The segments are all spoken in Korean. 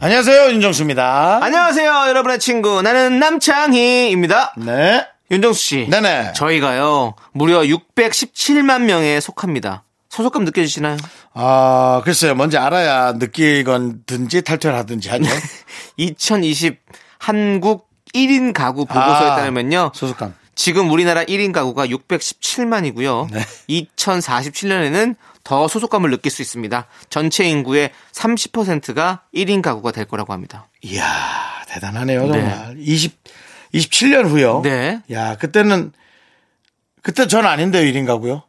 안녕하세요, 윤정수입니다. 안녕하세요, 여러분의 친구. 나는 남창희입니다. 네. 윤정수 씨. 네네. 저희가요, 무려 617만 명에 속합니다. 소속감 느껴지시나요? 아, 글쎄요. 뭔지 알아야 느끼건든지 탈퇴를 하든지 하죠. 2020 한국 1인 가구 보고서에 아, 따르면요. 소속감. 지금 우리나라 1인 가구가 617만이고요. 네. 2047년에는 더 소속감을 느낄 수 있습니다. 전체 인구의 30%가 1인 가구가 될 거라고 합니다. 이야, 대단하네요, 정말. 20, 27년 후요. 네. 야, 그때는, 그때 전 아닌데요, 1인 가고요.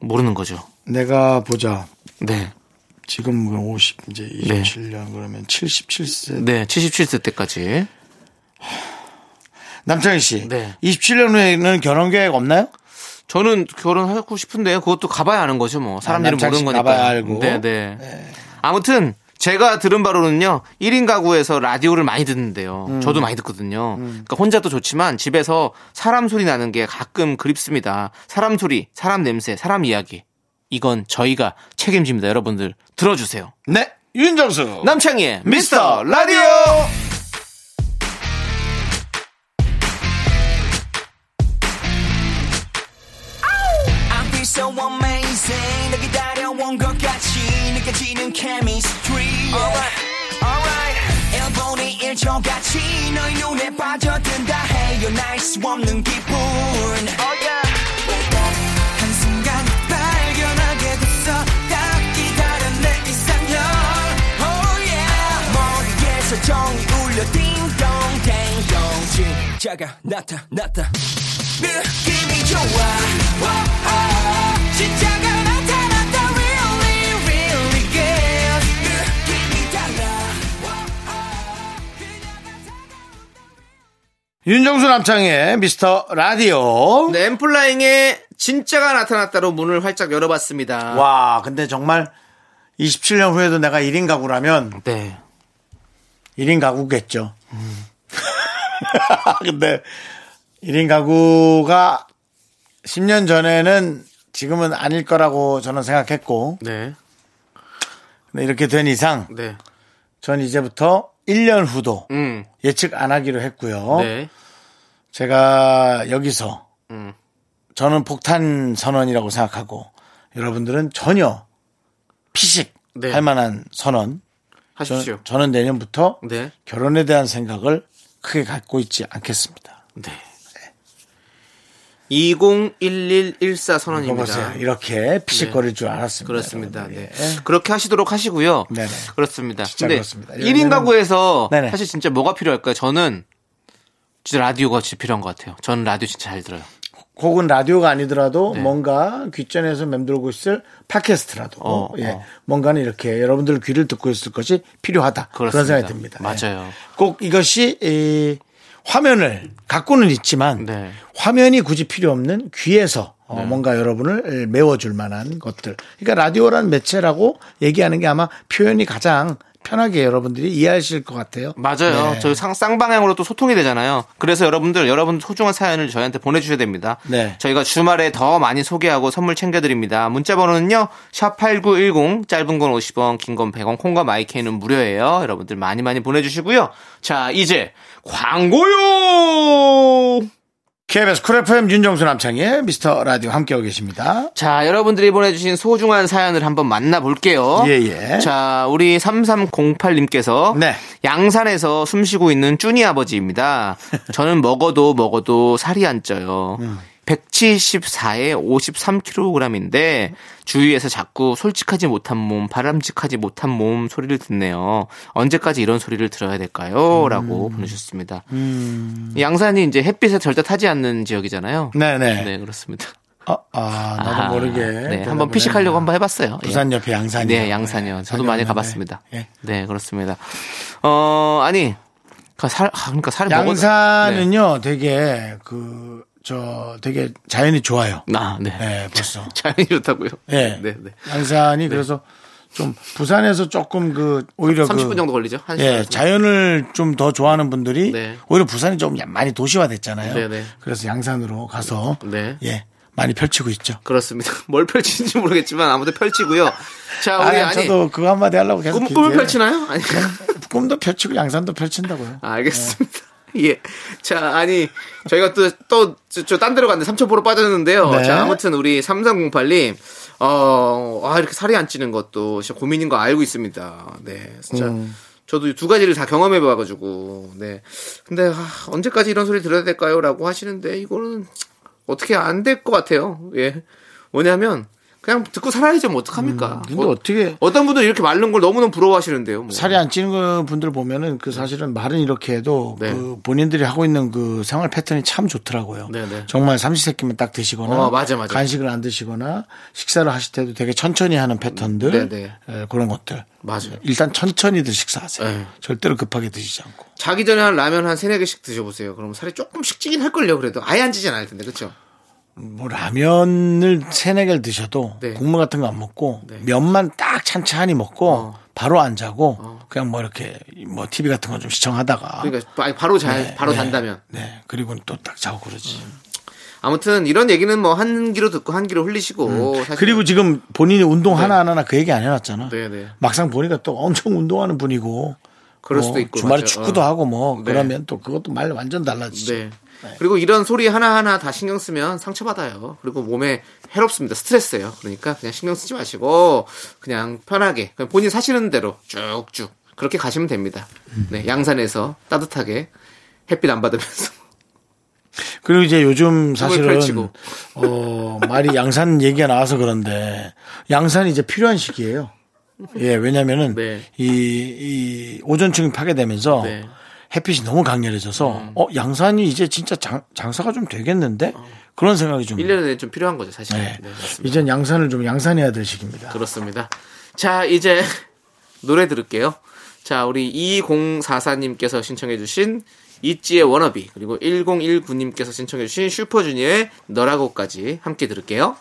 모르는 거죠. 내가 보자. 네. 지금 50, 이제 27년 그러면 77세. 네. 77세 때까지. 남창희 씨. 네. 27년 후에는 결혼 계획 없나요? 저는 결혼하고 싶은데 그것도 가봐야 아는 거죠, 뭐. 사람들은 남창희 모르는 씨 거니까. 가봐야 알고. 네, 네. 아무튼 제가 들은 바로는요. 1인 가구에서 라디오를 많이 듣는데요. 음. 저도 많이 듣거든요. 그러니까 혼자도 좋지만 집에서 사람 소리 나는 게 가끔 그립습니다. 사람 소리, 사람 냄새, 사람 이야기. 이건 저희가 책임집니다. 여러분들 들어주세요. 네. 윤정수. 남창희의 미스터 라디오! Amazing 너 기다려온 것 같이 느껴지는 chemistry Alright, alright. 일본의 일초같이 너의 눈에 빠져든다 해요. 날수 없는 기분. Oh yeah. 한순간 발견하게 됐어. 딱 기다린 내 이상형. Oh yeah. 머리에서 종이 울려 딩동 댕동 진짜가 나타났다. 느낌이 좋아. 오 윤정수 남창의 미스터 라디오. 네, 엠플라잉의 진짜가 나타났다로 문을 활짝 열어봤습니다. 와, 근데 정말 27년 후에도 내가 1인 가구라면 네. 1인 가구겠죠. 근데 1인 가구가 10년 전에는 지금은 아닐 거라고 저는 생각했고 네. 근데 이렇게 된 이상 네. 전 이제부터 1년 후도 음. 예측 안 하기로 했고요. 네. 제가 여기서 음. 저는 폭탄 선언이라고 생각하고 여러분들은 전혀 피식 네. 할 만한 선언. 하십시오. 저, 는 내년부터 네. 결혼에 대한 생각을 크게 갖고 있지 않겠습니다. 네. 201114 이거 선언입니다. 이렇게 피식거릴 줄 알았습니다. 그렇습니다. 네. 예. 그렇게 하시도록 하시고요. 네네. 그렇습니다. 진짜 근데 그렇습니다. 1인 이러면은- 가구에서 네네. 사실 진짜 뭐가 필요할까요? 저는 진짜 라디오가 진짜 필요한 것 같아요. 저는 라디오 진짜 잘 들어요. 혹은 라디오가 아니더라도 네. 뭔가 귓전에서 맴돌고 있을 팟캐스트라도 어, 예, 어. 뭔가는 이렇게 여러분들 귀를 듣고 있을 것이 필요하다 그런 그렇습니다. 생각이 듭니다. 예. 맞아요. 꼭 이것이 이 화면을 갖고는 있지만 네. 화면이 굳이 필요 없는 귀에서 어, 뭔가 여러분을 메워줄 만한 것들. 그러니까 라디오라는 매체라고 얘기하는 게 아마 표현이 가장 편하게 여러분들이 이해하실 것 같아요. 맞아요. 네. 저희 상, 쌍방향으로 또 소통이 되잖아요. 그래서 여러분들, 여러분 소중한 사연을 저희한테 보내주셔야 됩니다. 네. 저희가 주말에 더 많이 소개하고 선물 챙겨드립니다. 문자 번호는요, 샵8910, 짧은 건 50원, 긴 건 100원, 콩과 마이케이는 무료예요. 여러분들 많이 많이 보내주시고요. 자, 이제 광고요! KBS 쿨 FM 윤정수 남창희 미스터 라디오 함께하고 계십니다. 자, 여러분들이 보내주신 소중한 사연을 한번 만나볼게요. 예, 예. 자, 우리 3308님께서 네. 양산에서 숨 쉬고 있는 쭈니 아버지입니다. 저는 먹어도 먹어도 살이 안 쪄요. 음. 174에 53kg인데 주위에서 자꾸 솔직하지 못한 몸, 바람직하지 못한 몸 소리를 듣네요. 언제까지 이런 소리를 들어야 될까요? 라고 음. 보내주셨습니다. 양산이 이제 햇빛에 절대 타지 않는 지역이잖아요. 네네. 네, 그렇습니다. 아, 아, 나도 아, 모르게. 네, 한번 피식하려고 한번 해봤어요. 예. 부산 옆에 양산이요. 네, 양산이요. 네, 저도 많이. 가봤습니다. 예. 네, 그렇습니다. 어, 아니, 그러니까 살, 아, 그러니까 살이 먹어. 양산은요, 되게 그, 저, 되게 자연이 좋아요. 네. 아, 네. 예, 벌써. 자연이 좋다고요? 예. 네, 네. 양산이 그래서 좀 부산에서 조금 그 오히려 30분 그 정도 걸리죠? 한 예, 시간. 자연을 좀 더 좋아하는 분들이 네. 오히려 부산이 좀 많이 도시화됐잖아요. 네, 네. 그래서 양산으로 가서 네. 예, 많이 펼치고 있죠. 그렇습니다. 뭘 펼치는지 모르겠지만 아무튼 펼치고요. 자, 우리 아니, 아니. 저도 그거 한마디 하려고 계속 꿈, 얘기해요. 펼치나요? 아니. 꿈도 펼치고 양산도 펼친다고요. 아, 알겠습니다. 예. 자, 아니, 저희가 또, 또, 저, 딴 데로 갔는데 삼천포로 빠졌는데요. 네. 자, 아무튼 우리 3308님, 어, 아, 이렇게 살이 안 찌는 것도 진짜 고민인 거 알고 있습니다. 네. 진짜. 음. 저도 이두 가지를 다 경험해 봐가지고, 네. 근데, 아, 언제까지 이런 소리 들어야 될까요? 라고 하시는데, 이거는 어떻게 안 될 것 같아요. 예. 뭐냐면, 그냥 듣고 살아야죠. 뭐, 어떡합니까? 근데 어, 어떻게 어떤 분들은 이렇게 마른 걸 너무너무 부러워하시는데요. 뭐. 살이 안 찌는 거 분들 보면은 그 사실은 말은 이렇게 해도 네. 그 본인들이 하고 있는 그 생활 패턴이 참 좋더라고요. 네, 네. 정말 삼시세끼만 딱 드시거나 어, 맞아, 맞아. 간식을 안 드시거나 식사를 하실 때도 되게 천천히 하는 패턴들 네, 네. 에, 그런 것들. 맞아요. 일단 천천히들 식사하세요. 네. 절대로 급하게 드시지 않고. 자기 전에 한 라면 한 세네 개씩 드셔보세요. 그럼 살이 조금씩 찌긴 할걸요, 그래도. 아예 안 찌진 않을 텐데, 그쵸? 뭐 라면을 세네 개를 드셔도 네. 국물 같은 거 안 먹고 네. 면만 딱 찬찬히 먹고 어. 바로 안 자고 그냥 뭐 이렇게 뭐 TV 같은 거 좀 시청하다가 그러니까 바- 바로 잘, 네, 바로 네. 단다면. 네. 그리고 또딱 자고 그러지. 아무튼 이런 얘기는 뭐 한 귀로 듣고 한 귀로 흘리시고. 음. 그리고 지금 본인이 운동 하나 안 하나 그 얘기 안 해놨잖아. 네, 네. 막상 보니까 또 엄청 운동하는 분이고. 그럴 뭐 수도 있고. 주말에 맞아요. 축구도 어. 하고 뭐 네. 그러면 또 그것도 말 완전 달라지죠. 네. 그리고 이런 소리 하나하나 다 신경 쓰면 상처받아요. 그리고 몸에 해롭습니다. 스트레스예요. 그러니까 그냥 신경 쓰지 마시고 그냥 편하게 그냥 본인 사시는 대로 쭉쭉 그렇게 가시면 됩니다. 네. 양산에서 따뜻하게 햇빛 안 받으면서. 그리고 이제 요즘 사실은. 어 말이 양산 얘기가 나와서 그런데 양산이 이제 필요한 시기예요. 예, 왜냐면은 네. 이, 이 오존층이 파괴되면서 네. 햇빛이 너무 강렬해져서 어 양산이 이제 진짜 장, 장사가 좀 되겠는데 그런 생각이 좀 1년 내에 좀 필요한 거죠, 사실. 네. 네. 이젠 양산을 좀 양산해야 될 시기입니다. 그렇습니다. 자, 이제 노래 들을게요. 자, 우리 2044님께서 신청해 주신 이지의 워너비, 그리고 1019님께서 신청해 주신 슈퍼주니어의 너라고까지 함께 들을게요.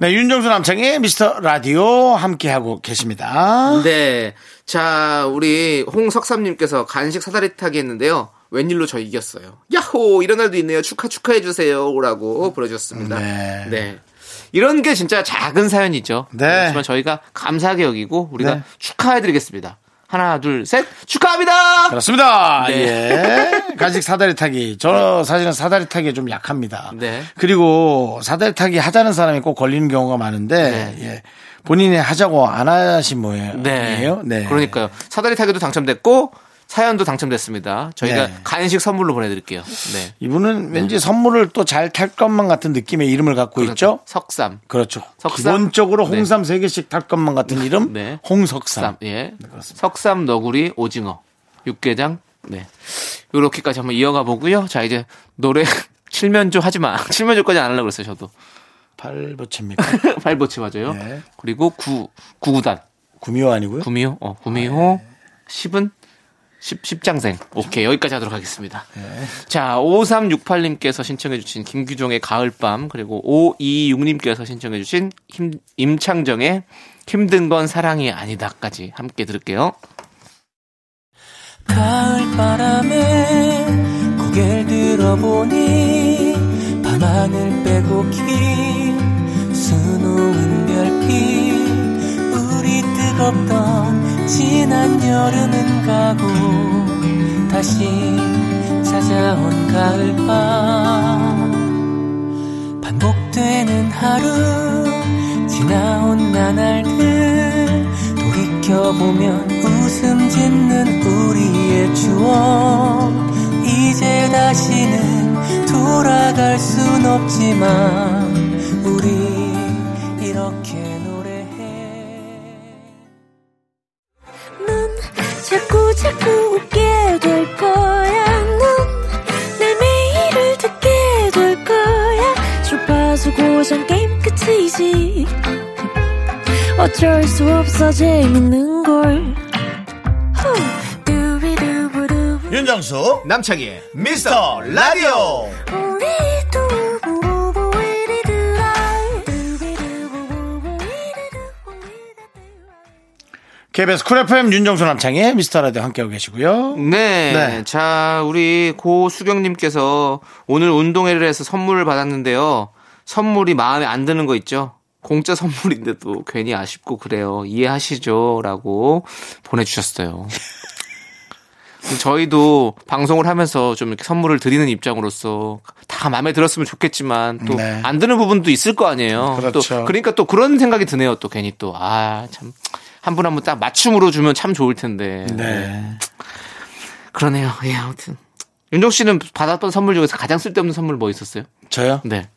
네, 윤정수 남창의 미스터 라디오 함께하고 계십니다. 네. 자, 우리 홍석삼님께서 간식 사다리 타기 했는데요. 웬일로 저 이겼어요. 야호! 이런 날도 있네요. 축하, 축하해주세요. 라고 보내주셨습니다. 네. 네. 이런 게 진짜 작은 사연이죠. 네. 그렇지만 저희가 감사하게 여기고 우리가 네. 축하해드리겠습니다. 하나, 둘, 셋. 축하합니다! 그렇습니다. 네. 예. 간식 사다리 타기. 저 사실은 사다리 타기에 좀 약합니다. 네. 그리고 사다리 타기 하자는 사람이 꼭 걸리는 경우가 많은데, 네. 예. 본인이 하자고 안 하신 뭐예요? 네. 네. 그러니까요. 사다리 타기도 당첨됐고, 사연도 당첨됐습니다. 저희가 네. 간식 선물로 보내드릴게요. 네. 이분은 왠지 선물을 또 잘 탈 것만 같은 느낌의 이름을 갖고 있죠? 석삼. 그렇죠. 석삼? 기본적으로 네. 홍삼 세개씩 탈 것만 같은 이름? 네. 홍석삼. 쌈, 예. 그렇습니다. 석삼 너구리 오징어 육개장 네 요렇게까지 한번 이어가 보고요 자 이제 노래 칠면조 하지 마 칠면조까지 안 하려고 그랬어요 저도 팔보채입니까? 발보치 맞아요 네. 그리고 구 구구단 구미호 아니고요? 구미호 어 구미호 10은 10, 10 장생. 오케이 여기까지 하도록 하겠습니다. 자 5368님께서 신청해주신 김규종의 가을밤 그리고 526님께서 신청해주신 힘, 임창정의 힘든 건 사랑이 아니다까지 함께 들을게요. 가을바람에 고개를 들어보니 밤하늘 빼곡히 수놓은 별빛 우리 뜨겁던 지난 여름은 가고 다시 찾아온 가을밤. 반복되는 하루 지나온 나날들 돌이켜보면 웃음 짓는 우리의 추억. 이제 다시는 돌아갈 순 없지만 우리 이렇게 어쩔 수 없어 재밌는 걸. 윤정수 남창희의 미스터 라디오. KBS 쿨 FM 윤정수 남창희 미스터 라디오 함께하고 계시고요. 네. 네. 자, 우리 고수경님께서 오늘 운동회를 해서 선물을 받았는데요. 선물이 마음에 안 드는 거 있죠? 공짜 선물인데도 괜히 아쉽고 그래요. 이해하시죠? 라고 보내주셨어요. 저희도 방송을 하면서 좀 이렇게 선물을 드리는 입장으로서 다 마음에 들었으면 좋겠지만 또 네. 안 드는 부분도 있을 거 아니에요. 그렇죠. 또 그러니까 또 그런 생각이 드네요. 또 괜히 또 아 참 한 분 한 분 딱 맞춤으로 주면 참 좋을 텐데. 네. 그러네요. 예, 아무튼. 윤정 씨는 받았던 선물 중에서 가장 쓸데없는 선물 뭐 있었어요? 저요? 네.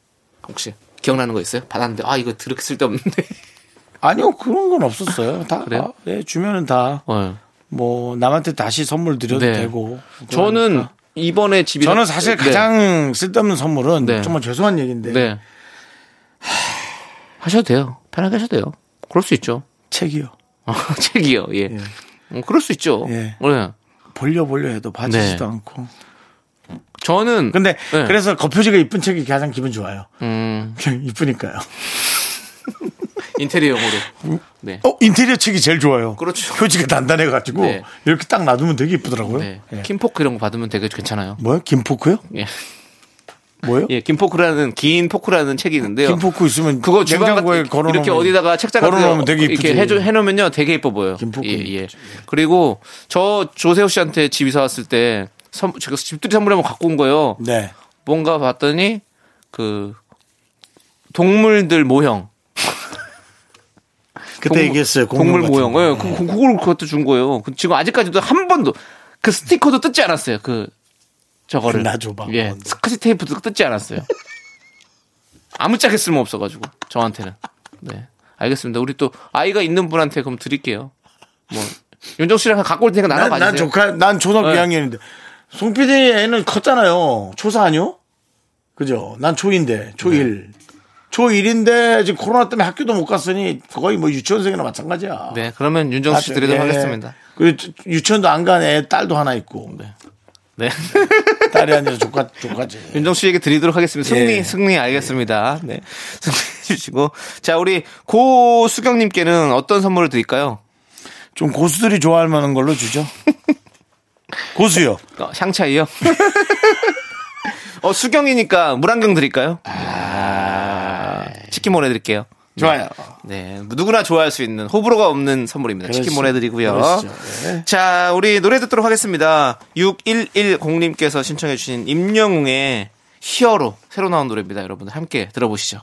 혹시 기억나는 거 있어요? 받았는데 아 이거 드럽게 쓸데없는데. 아니요 그런 건 없었어요. 다 그래요? 아, 네, 주면은 다뭐 어. 남한테 다시 선물 드려도 네. 되고. 저는 그러니까. 이번에 집이 저는 사실 네. 가장 쓸데없는 선물은 네. 정말 죄송한 얘기인데 네. 하셔도 돼요. 편하게 하셔도 돼요. 그럴 수 있죠. 책이요. 어, 책이요. 예. 음, 그럴 수 있죠. 예. 네. 벌려 벌려 해도 봐주지도 네. 않고. 저는 근데 네. 그래서 겉표지가 이쁜 책이 가장 기분 좋아요. 음, 이쁘니까요. 인테리어용으로. 네. 어 인테리어 책이 제일 좋아요. 그렇죠. 표지가 단단해가지고 네. 이렇게 딱 놔두면 되게 이쁘더라고요. 네. 예. 킨포크 이런 거 받으면 되게 괜찮아요. 뭐요? 킨포크요? 예. 뭐요? 예, 킨포크라는 킨포크라는 책이 있는데요. 킨포크 있으면 그거 주방 같은 걸어놓으면 이렇게 어디다가 책장 걸어놓으면 데 되게 이쁘지. 이렇게 해줘 해놓으면요 되게 예뻐 보여요. 킨포크 예, 예. 그리고 저 조세호 씨한테 집 이사 왔을 때 선, 제가 집들이 선물 한번 갖고 온 거예요. 네. 뭔가 봤더니 그 동물들 모형. 그때 동물- 얘기했어요. 동물 모형. 예, 거. 그, 그걸 그것도 준 거예요. 그 지금 아직까지도 한 번도 그 스티커도 뜯지 않았어요. 그 저거를. 나 줘봐. 예, 스카치 테이프도 뜯지 않았어요. 아무짝에 쓸모 없어가지고 저한테는. 네, 알겠습니다. 우리 또 아이가 있는 분한테 그럼 드릴게요. 뭐 윤정 씨랑 갖고 올 테니까 나눠 난, 가지세요. 난 조카, 난 초등학교 네. 2학년인데. 송 PD 애는 컸잖아요. 초사 아니요? 그죠? 난 초2인데, 초1. 초1인데 지금 코로나 때문에 학교도 못 갔으니 거의 뭐 유치원생이나 마찬가지야. 네, 그러면 윤정 씨 아, 드리도록 예. 하겠습니다. 그리고 유치원도 안 간 애 딸도 하나 있고. 네. 딸이 아니라 조카, 조카지. 윤정 씨에게 드리도록 하겠습니다. 승리, 예. 승리 알겠습니다. 네. 승리 해 주시고. 자, 우리 고수경님께는 어떤 선물을 드릴까요? 좀 고수들이 좋아할 만한 걸로 주죠. 고수요. 어, 샹차이요? 어, 수경이니까 물한병 드릴까요? 아, 치킨 보내드릴게요. 좋아요. 네. 누구나 좋아할 수 있는 호불호가 없는 선물입니다. 치킨 그렇죠. 보내드리고요. 네. 자, 우리 노래 듣도록 하겠습니다. 6110님께서 신청해주신 임영웅의 히어로 새로 나온 노래입니다. 여러분들 함께 들어보시죠.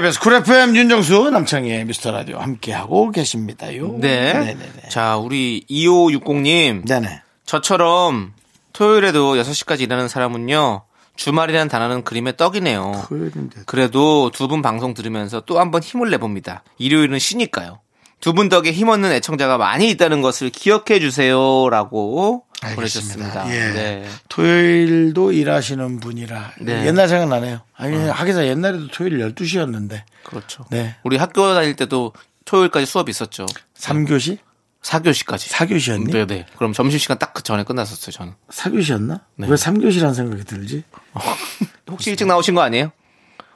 KBS 쿨 FM 윤정수 남창희의 미스터 라디오 함께하고 계십니다요. 네. 네네네. 자, 우리 2560님. 네네. 저처럼 토요일에도 6시까지 일하는 사람은요, 주말이라는 단어는 그림의 떡이네요. 토요일인데. 그래도 두 분 방송 들으면서 또 한번 힘을 내봅니다. 일요일은 쉬니까요. 두 분 덕에 힘없는 애청자가 많이 있다는 것을 기억해 주세요. 라고 보내주셨습니다. 예. 네. 토요일도 일하시는 분이라 네. 옛날 생각나네요. 아니 하기사 옛날에도 토요일 12시였는데 그렇죠. 네. 우리 학교 다닐 때도 토요일까지 수업 있었죠. 3교시? 4교시까지. 4교시였니? 네 네. 그럼 점심시간 딱 그 전에 끝났었어요, 저는. 4교시였나? 네. 왜 3교시라는 생각이 들지? 혹시 일찍 나오신 거 아니에요?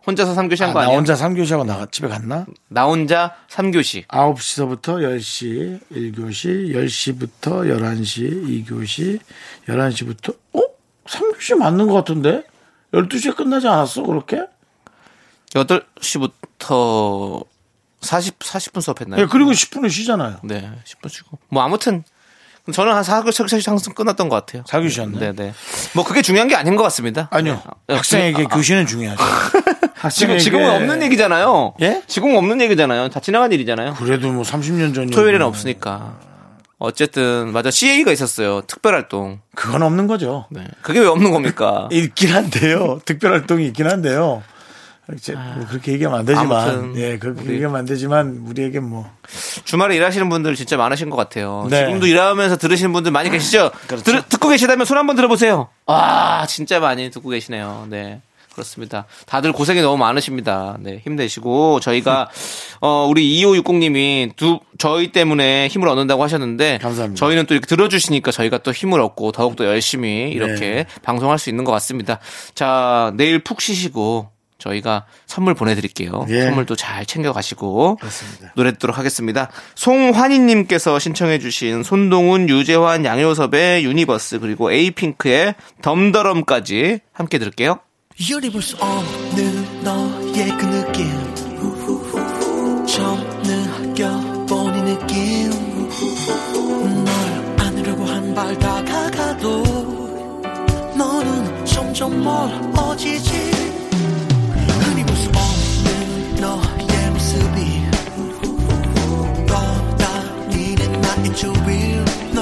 혼자서 3교시 한 아, 거나 아니에요? 혼자 3교시하고 나 집에 갔나? 나 혼자 3교시. 9시서부터 10시 1교시, 10시부터 11시 2교시, 11시부터 어? 3교시 맞는 것 같은데? 12시에 끝나지 않았어, 그렇게? 8시부터 40, 40분 수업했나요? 네, 그리고 10분은 쉬잖아요. 네, 10분 쉬고. 뭐 아무튼 저는 한 4교시 항상 끝났던 것 같아요. 4교시였네. 네네. 뭐 그게 중요한 게 아닌 것 같습니다. 아니요. 네. 학생에게 아, 교시는 중요하죠. 지금, 학생에게 지금은 없는 얘기잖아요. 예? 지금은 없는 얘기잖아요. 다 지나간 일이잖아요. 그래도 뭐 30년 전 토요일에는 없으니까. 어쨌든 맞아 CA가 있었어요. 특별활동. 그건 없는 거죠. 네. 그게 왜 없는 겁니까? 있긴 한데요. 특별 활동이 있긴 한데요. 이제 뭐 그렇게 얘기하면 안 되지만, 예, 그렇게 우리- 얘기하면 안 되지만 우리에게 뭐 주말에 일하시는 분들 진짜 많으신 것 같아요. 네. 지금도 일하면서 들으시는 분들 많이 계시죠? 그렇죠. 들- 듣고 계시다면 손 한번 들어보세요. 아, 진짜 많이 듣고 계시네요. 네. 그렇습니다. 다들 고생이 너무 많으십니다. 네, 힘내시고 저희가 어 우리 2560님이 두 저희 때문에 힘을 얻는다고 하셨는데 감사합니다. 저희는 또 이렇게 들어주시니까 저희가 또 힘을 얻고 더욱 더 열심히 이렇게 네. 방송할 수 있는 것 같습니다. 자, 내일 푹 쉬시고 저희가 선물 보내드릴게요. 예. 선물도 잘 챙겨가시고 그렇습니다. 노래 듣도록 하겠습니다. 송환희님께서 신청해주신 손동운, 유재환, 양요섭의 유니버스 그리고 에이핑크의 덤더럼까지 함께 들을게요. 볼수 없는 너의 그 느낌 처음 느껴본 이 느낌 널 안으려고 한 발 다가가도 너는 점점 멀어지지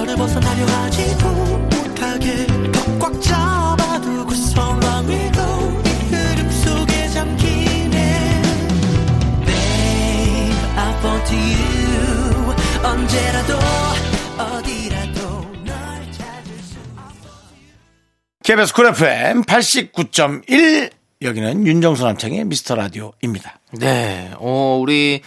너를 벗어나려 하지도 못하게. 더꽉 잡아두고 설왕이고 이 흐름 속에 잠기네. Babe, I fall to you. 언제라도 어디라도 널 찾을 수 KBS 쿨 FM 89.1 여기는 윤정수 남창희의 미스터 라디오입니다. 네, 어, 우리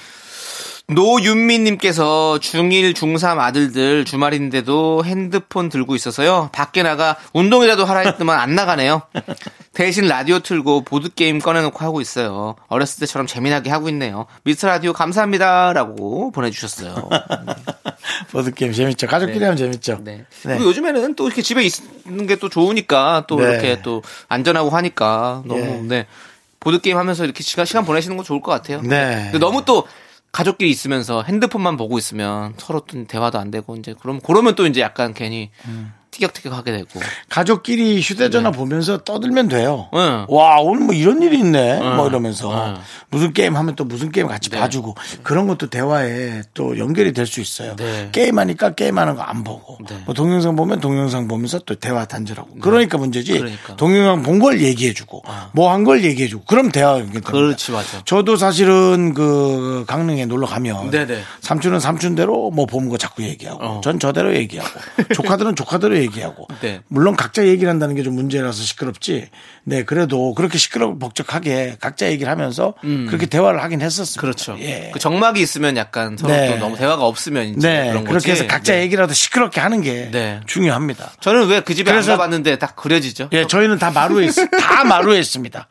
노윤미님께서 중1, 중3 아들들 주말인데도 핸드폰 들고 있어서요. 밖에 나가 운동이라도 하라 했더만 안 나가네요. 대신 라디오 틀고 보드게임 꺼내놓고 하고 있어요. 어렸을 때처럼 재미나게 하고 있네요. 미스터 라디오 감사합니다. 라고 보내주셨어요. 보드게임 재밌죠. 가족끼리 하면 재밌죠. 네. 네. 그리고 요즘에는 또 이렇게 집에 있는 게 또 좋으니까 또 네. 이렇게 또 안전하고 하니까 너무 예. 네. 보드 게임 하면서 이렇게 시간 시간 보내시는 거 좋을 것 같아요. 네. 너무 또 가족끼리 있으면서 핸드폰만 보고 있으면 서로 또 대화도 안 되고 이제 그럼 그러면 또 이제 약간 괜히 음. 티격태격하게 되고. 가족끼리 휴대전화 보면서 떠들면 돼요. 네. 와 오늘 뭐 이런 일이 있네. 뭐 이러면서 네. 무슨 게임 하면 또 무슨 게임 같이 네. 봐주고 그런 것도 대화에 또 연결이 될 수 있어요. 네. 게임 하니까 게임하는 거 안 보고 네. 뭐 동영상 보면 동영상 보면서 또 대화 단절하고 그러니까 문제지. 그러니까. 동영상 본 걸 얘기해주고 뭐 한 걸 얘기해주고 그럼 대화가 연결됩니다. 그렇지, 맞아. 저도 사실은 그 강릉에 놀러 가면 네네. 삼촌은 삼촌대로 뭐본거 자꾸 얘기하고 어. 전 저대로 얘기하고 조카들은 조카대로 얘기하고 네. 물론 각자 얘기를 한다는 게 좀 문제라서 시끄럽지. 네, 그래도 그렇게 시끄럽고 복잡하게 각자 얘기를 하면서 그렇게 대화를 하긴 했었습니다. 그렇죠. 예. 그 정막이 있으면 약간 서로 네. 또 너무 대화가 없으면 이제 네, 그런 그렇게 거지. 해서 각자 네. 얘기라도 시끄럽게 하는 게 네. 중요합니다. 저는 왜 그 집에 그래서- 안 가봤는데 딱 그려지죠. 예, 저희는 다 마루에 있, 다 마루에 있습니다.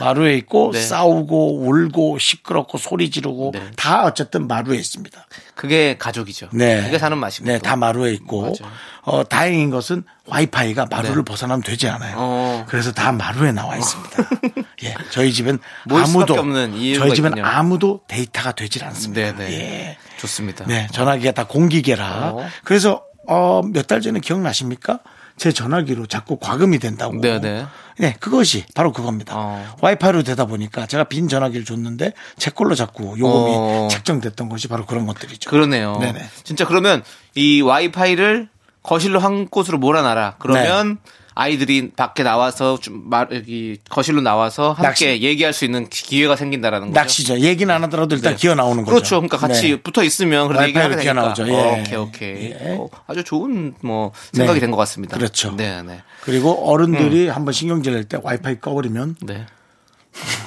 마루에 있고 네. 싸우고 울고 시끄럽고 소리 지르고 네. 다 어쨌든 마루에 있습니다. 그게 가족이죠. 네. 그게 사는 맛이고. 네, 다 마루에 있고 맞아요. 어, 다행인 것은 와이파이가 마루를 네. 벗어나면 되지 않아요. 어. 그래서 다 마루에 나와 있습니다. 예, 저희 집은 아무도 저희 집은 있군요. 아무도 데이터가 되질 않습니다. 네네. 예. 좋습니다. 네, 전화기가 다 공기계라. 어. 그래서 어, 몇 달 전에 기억나십니까? 제 전화기로 자꾸 과금이 된다고. 네네. 네, 그것이 바로 그겁니다. 어. 와이파이로 되다 보니까 제가 빈 전화기를 줬는데 제 걸로 자꾸 요금이 어. 책정됐던 것이 바로 그런 것들이죠. 그러네요. 네네. 진짜 그러면 이 와이파이를 거실로 한 곳으로 몰아놔라. 그러면 아이들이 밖에 나와서 좀 말, 여기 거실로 나와서 함께 낚시. 얘기할 수 있는 기회가 생긴다라는 거죠. 낚시죠. 얘기는 안 하더라도 일단 네. 기어 나오는 거죠. 그렇죠. 그러니까 같이 네. 붙어 있으면 그래도 와이파이로 얘기하게 되니까. 튀어나오죠. 예. 오케이, 오케이. 예. 어, 아주 좋은 뭐 생각이 네. 된것 같습니다. 그렇죠. 네, 네. 그리고 어른들이 한번 신경질 낼 때 와이파이 꺼버리면 네.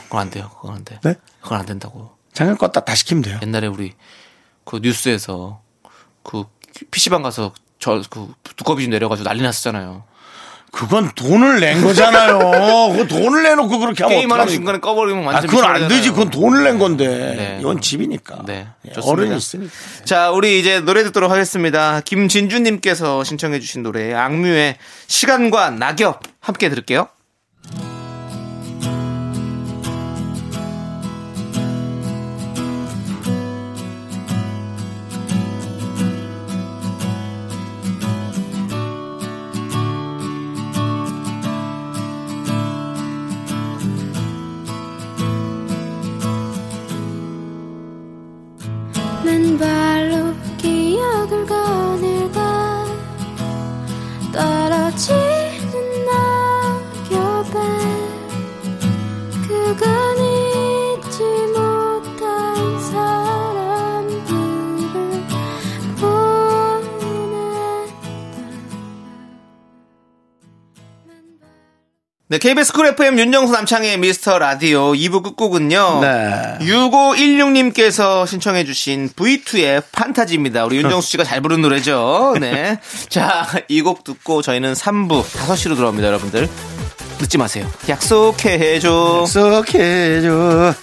그건 안 돼요. 그건 안 돼. 네? 그건 안 된다고. 잠깐 껐다 다시 키면 돼요. 옛날에 우리 그 뉴스에서 그 PC방 가서 저 그 두꺼비 좀 내려가지고 난리 났었잖아요. 그건 돈을 낸 거잖아요. 그 돈을 내놓고 그렇게 하면 게임하는. 중간에 꺼버리면 아, 완전 그건 안 되지. 그건 돈을 낸 건데. 네. 이건 집이니까. 네, 예. 어른이 있으니까. 자, 우리 이제 노래 듣도록 하겠습니다. 김진주님께서 신청해주신 노래 악뮤의 시간과 낙엽 함께 들을게요. 네, KBS 쿨 FM 윤정수 남창의 미스터 라디오 2부 끝곡은요. 네. 6516님께서 신청해주신 V2의 판타지입니다. 우리 윤정수 씨가 잘 부른 노래죠. 네. 자, 이 곡 듣고 저희는 3부 5시로 돌아옵니다, 여러분들. 늦지 마세요. 약속해줘. 약속해줘.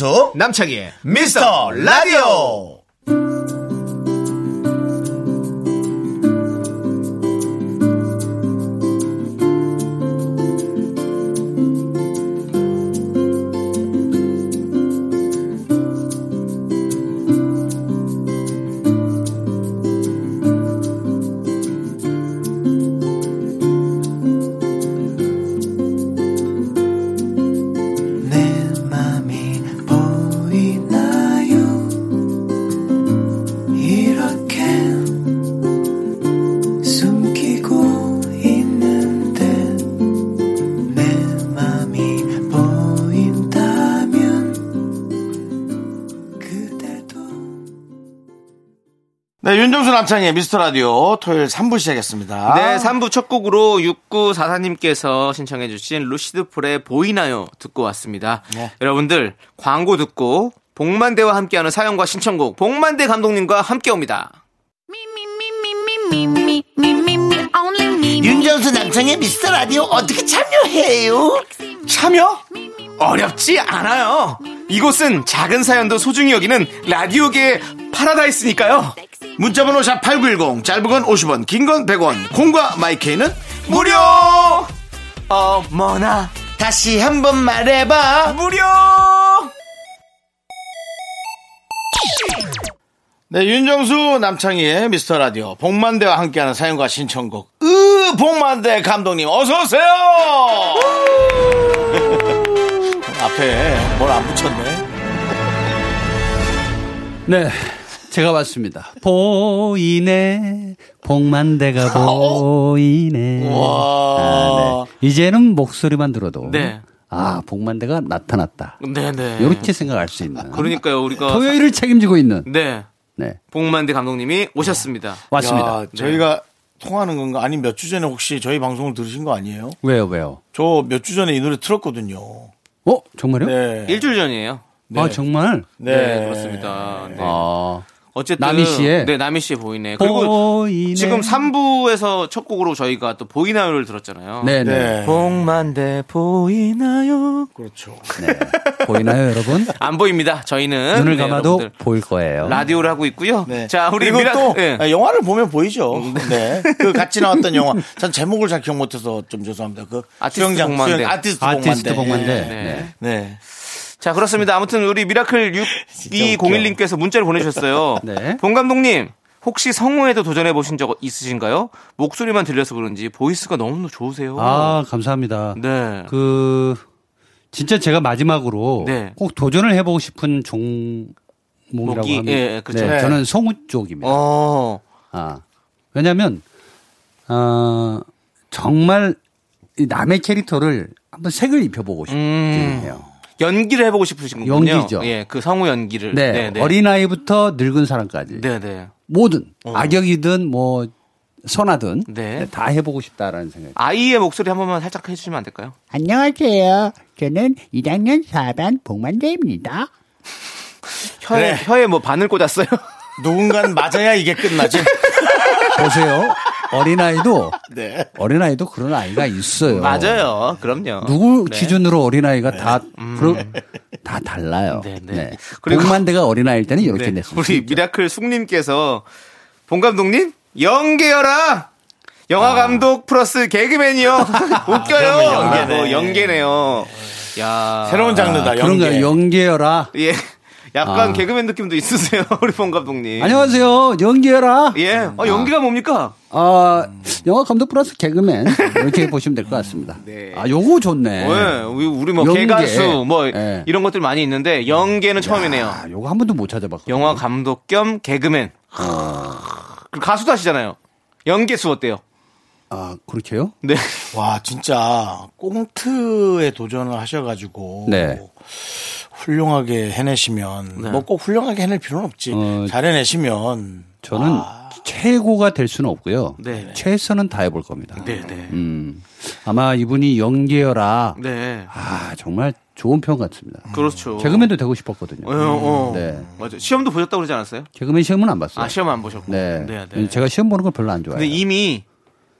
윤정수. 남창희의 미스터 라디오. 윤정수 남창의 미스터 라디오 토요일 3부 시작했습니다. 네, 3부 첫 곡으로 6944님께서 신청해주신 루시드 폴의 보이나요? 듣고 왔습니다. 네. 여러분들, 광고 듣고, 복만대와 함께하는 사연과 신청곡, 복만대 감독님과 함께 옵니다. 윤정수 남창의 미스터 라디오 어떻게 참여해요? 참여? 어렵지 않아요. 이곳은 작은 사연도 소중히 여기는 라디오계의 파라다이스니까요. 문자번호 샵 8910 짧은 건 50원 긴 건 100원 콩과 마이케이는 무료! 어머나, 다시 한번 말해봐 무료! 네 윤정수 남창희의 미스터 라디오 복만대와 함께하는 사연과 신청곡 으 복만대 감독님 어서오세요 앞에 뭘 안 붙였네. 네. 제가 봤습니다. 보이네. 복만대가 보이네. 와. 아, 네. 이제는 목소리만 들어도. 네. 아, 복만대가 나타났다. 네네. 이렇게 생각할 수 있는. 그러니까요, 우리가. 토요일을 책임지고 있는. 네. 네. 복만대 감독님이 오셨습니다. 왔습니다. 야, 저희가 통하는 건가? 아니 몇 주 전에 혹시 저희 방송을 들으신 거 아니에요? 왜요, 왜요? 저 몇 주 전에 이 노래 틀었거든요. 어, 정말요? 네. 일주일 전이에요. 아, 정말? 네. 네, 그렇습니다. 네. 아. 어쨌든 남희 씨의 네 남희 씨의 보이네. 그리고 보이네. 지금 3부에서 첫 곡으로 저희가 또 보이나요를 들었잖아요. 네네. 네. 복만대 보이나요? 그렇죠. 네. 보이나요, 여러분? 안 보입니다. 저희는 눈을 네, 감아도 여러분들 보일 거예요. 라디오를 하고 있고요. 네. 자 우리 그리고 미라 또 예. 아, 영화를 보면 보이죠. 네. 그 같이 나왔던 영화. 전 제목을 잘 기억 못해서 좀 죄송합니다. 그 아티스트 수영장 봉만대. 수영 아티스트 아티스트 봉만대. 봉만대. 네. 자 그렇습니다. 아무튼 우리 미라클 진짜 6201님께서 문자를 보내주셨어요. 네. 봉 감독님 혹시 성우에도 도전해 보신 적 있으신가요? 목소리만 들려서 그런지 voice가 너무 좋으세요. 아, 감사합니다. 네. 그, 진짜 제가 마지막으로 네. 꼭 도전을 해보고 싶은 종목이라고 목이, 하면. 예, 예, 그렇죠. 네, 네. 저는 성우 쪽입니다. 어. 아, 왜냐면, 어, 정말 이 남의 캐릭터를 한번 색을 입혀보고 싶긴 음. 해요. 연기를 해보고 싶으신 거군요. 연기죠. 예, 그 성우 연기를. 네, 네, 네. 어린아이부터 늙은 사람까지. 네, 네. 뭐든, 악역이든 뭐, 선하든. 네. 네, 다 해보고 싶다라는 생각이. 아이의 목소리 한 번만 살짝 해주시면 안 될까요? 안녕하세요. 저는 1학년 4반 봉만대입니다. 혀에, 그래. 혀에 뭐 바늘 꽂았어요? 누군가는 맞아야 이게 끝나지. 보세요. 어린아이도, 네. 어린아이도 그런 아이가 있어요. 맞아요. 그럼요. 누구 네. 기준으로 어린아이가 다, 그러, 다 달라요. 네, 네. 네. 그리고- 봉만대가 어린아이일 때는 이렇게 네. 냈습니다. 우리 미라클 숙님께서 봉 감독님 연계여라. 영화 감독 플러스 개그맨이요. 웃겨요. 그러면 연계네. 어, 연계네요. 야. 새로운 장르다. 그런 연계. 거요. 연계여라. 예. 약간 아. 개그맨 느낌도 있으세요. 우리 본 감독님. 안녕하세요. 연계여라. 예. 어, 연기가 뭡니까? 아, 영화 감독 플러스 개그맨. 이렇게 보시면 될 것 같습니다. 네. 아, 요거 좋네. 예. 우리- 우리 뭐 연계. 개가수 뭐 예. 이런 것들 많이 있는데 연계는 처음이네요. 아, 요거 한 번도 못 찾아봤거든요. 영화 감독 겸 개그맨. 그리고 가수도 하시잖아요. 연계수 어때요? 아, 그렇게요? 네. 와, 진짜 꽁트에 도전을 하셔가지고. 네. 훌륭하게 해내시면 뭐꼭 훌륭하게 해낼 필요는 없지. 어, 잘 해내시면 저는 아. 최고가 될 수는 없고요. 네. 최선은 다 해볼 겁니다. 네, 네. 음, 아마 이분이 연계여라. 네. 아, 정말 좋은 표현 같습니다. 그렇죠. 개그맨도 되고 싶었거든요. 어, 어. 네. 맞아. 시험도 보셨다고 그러지 않았어요? 개그맨 시험은 안 봤어요. 아, 시험 안 보셨고. 네. 네, 네. 제가 시험 보는 걸 별로 안 좋아해요. 근데 이미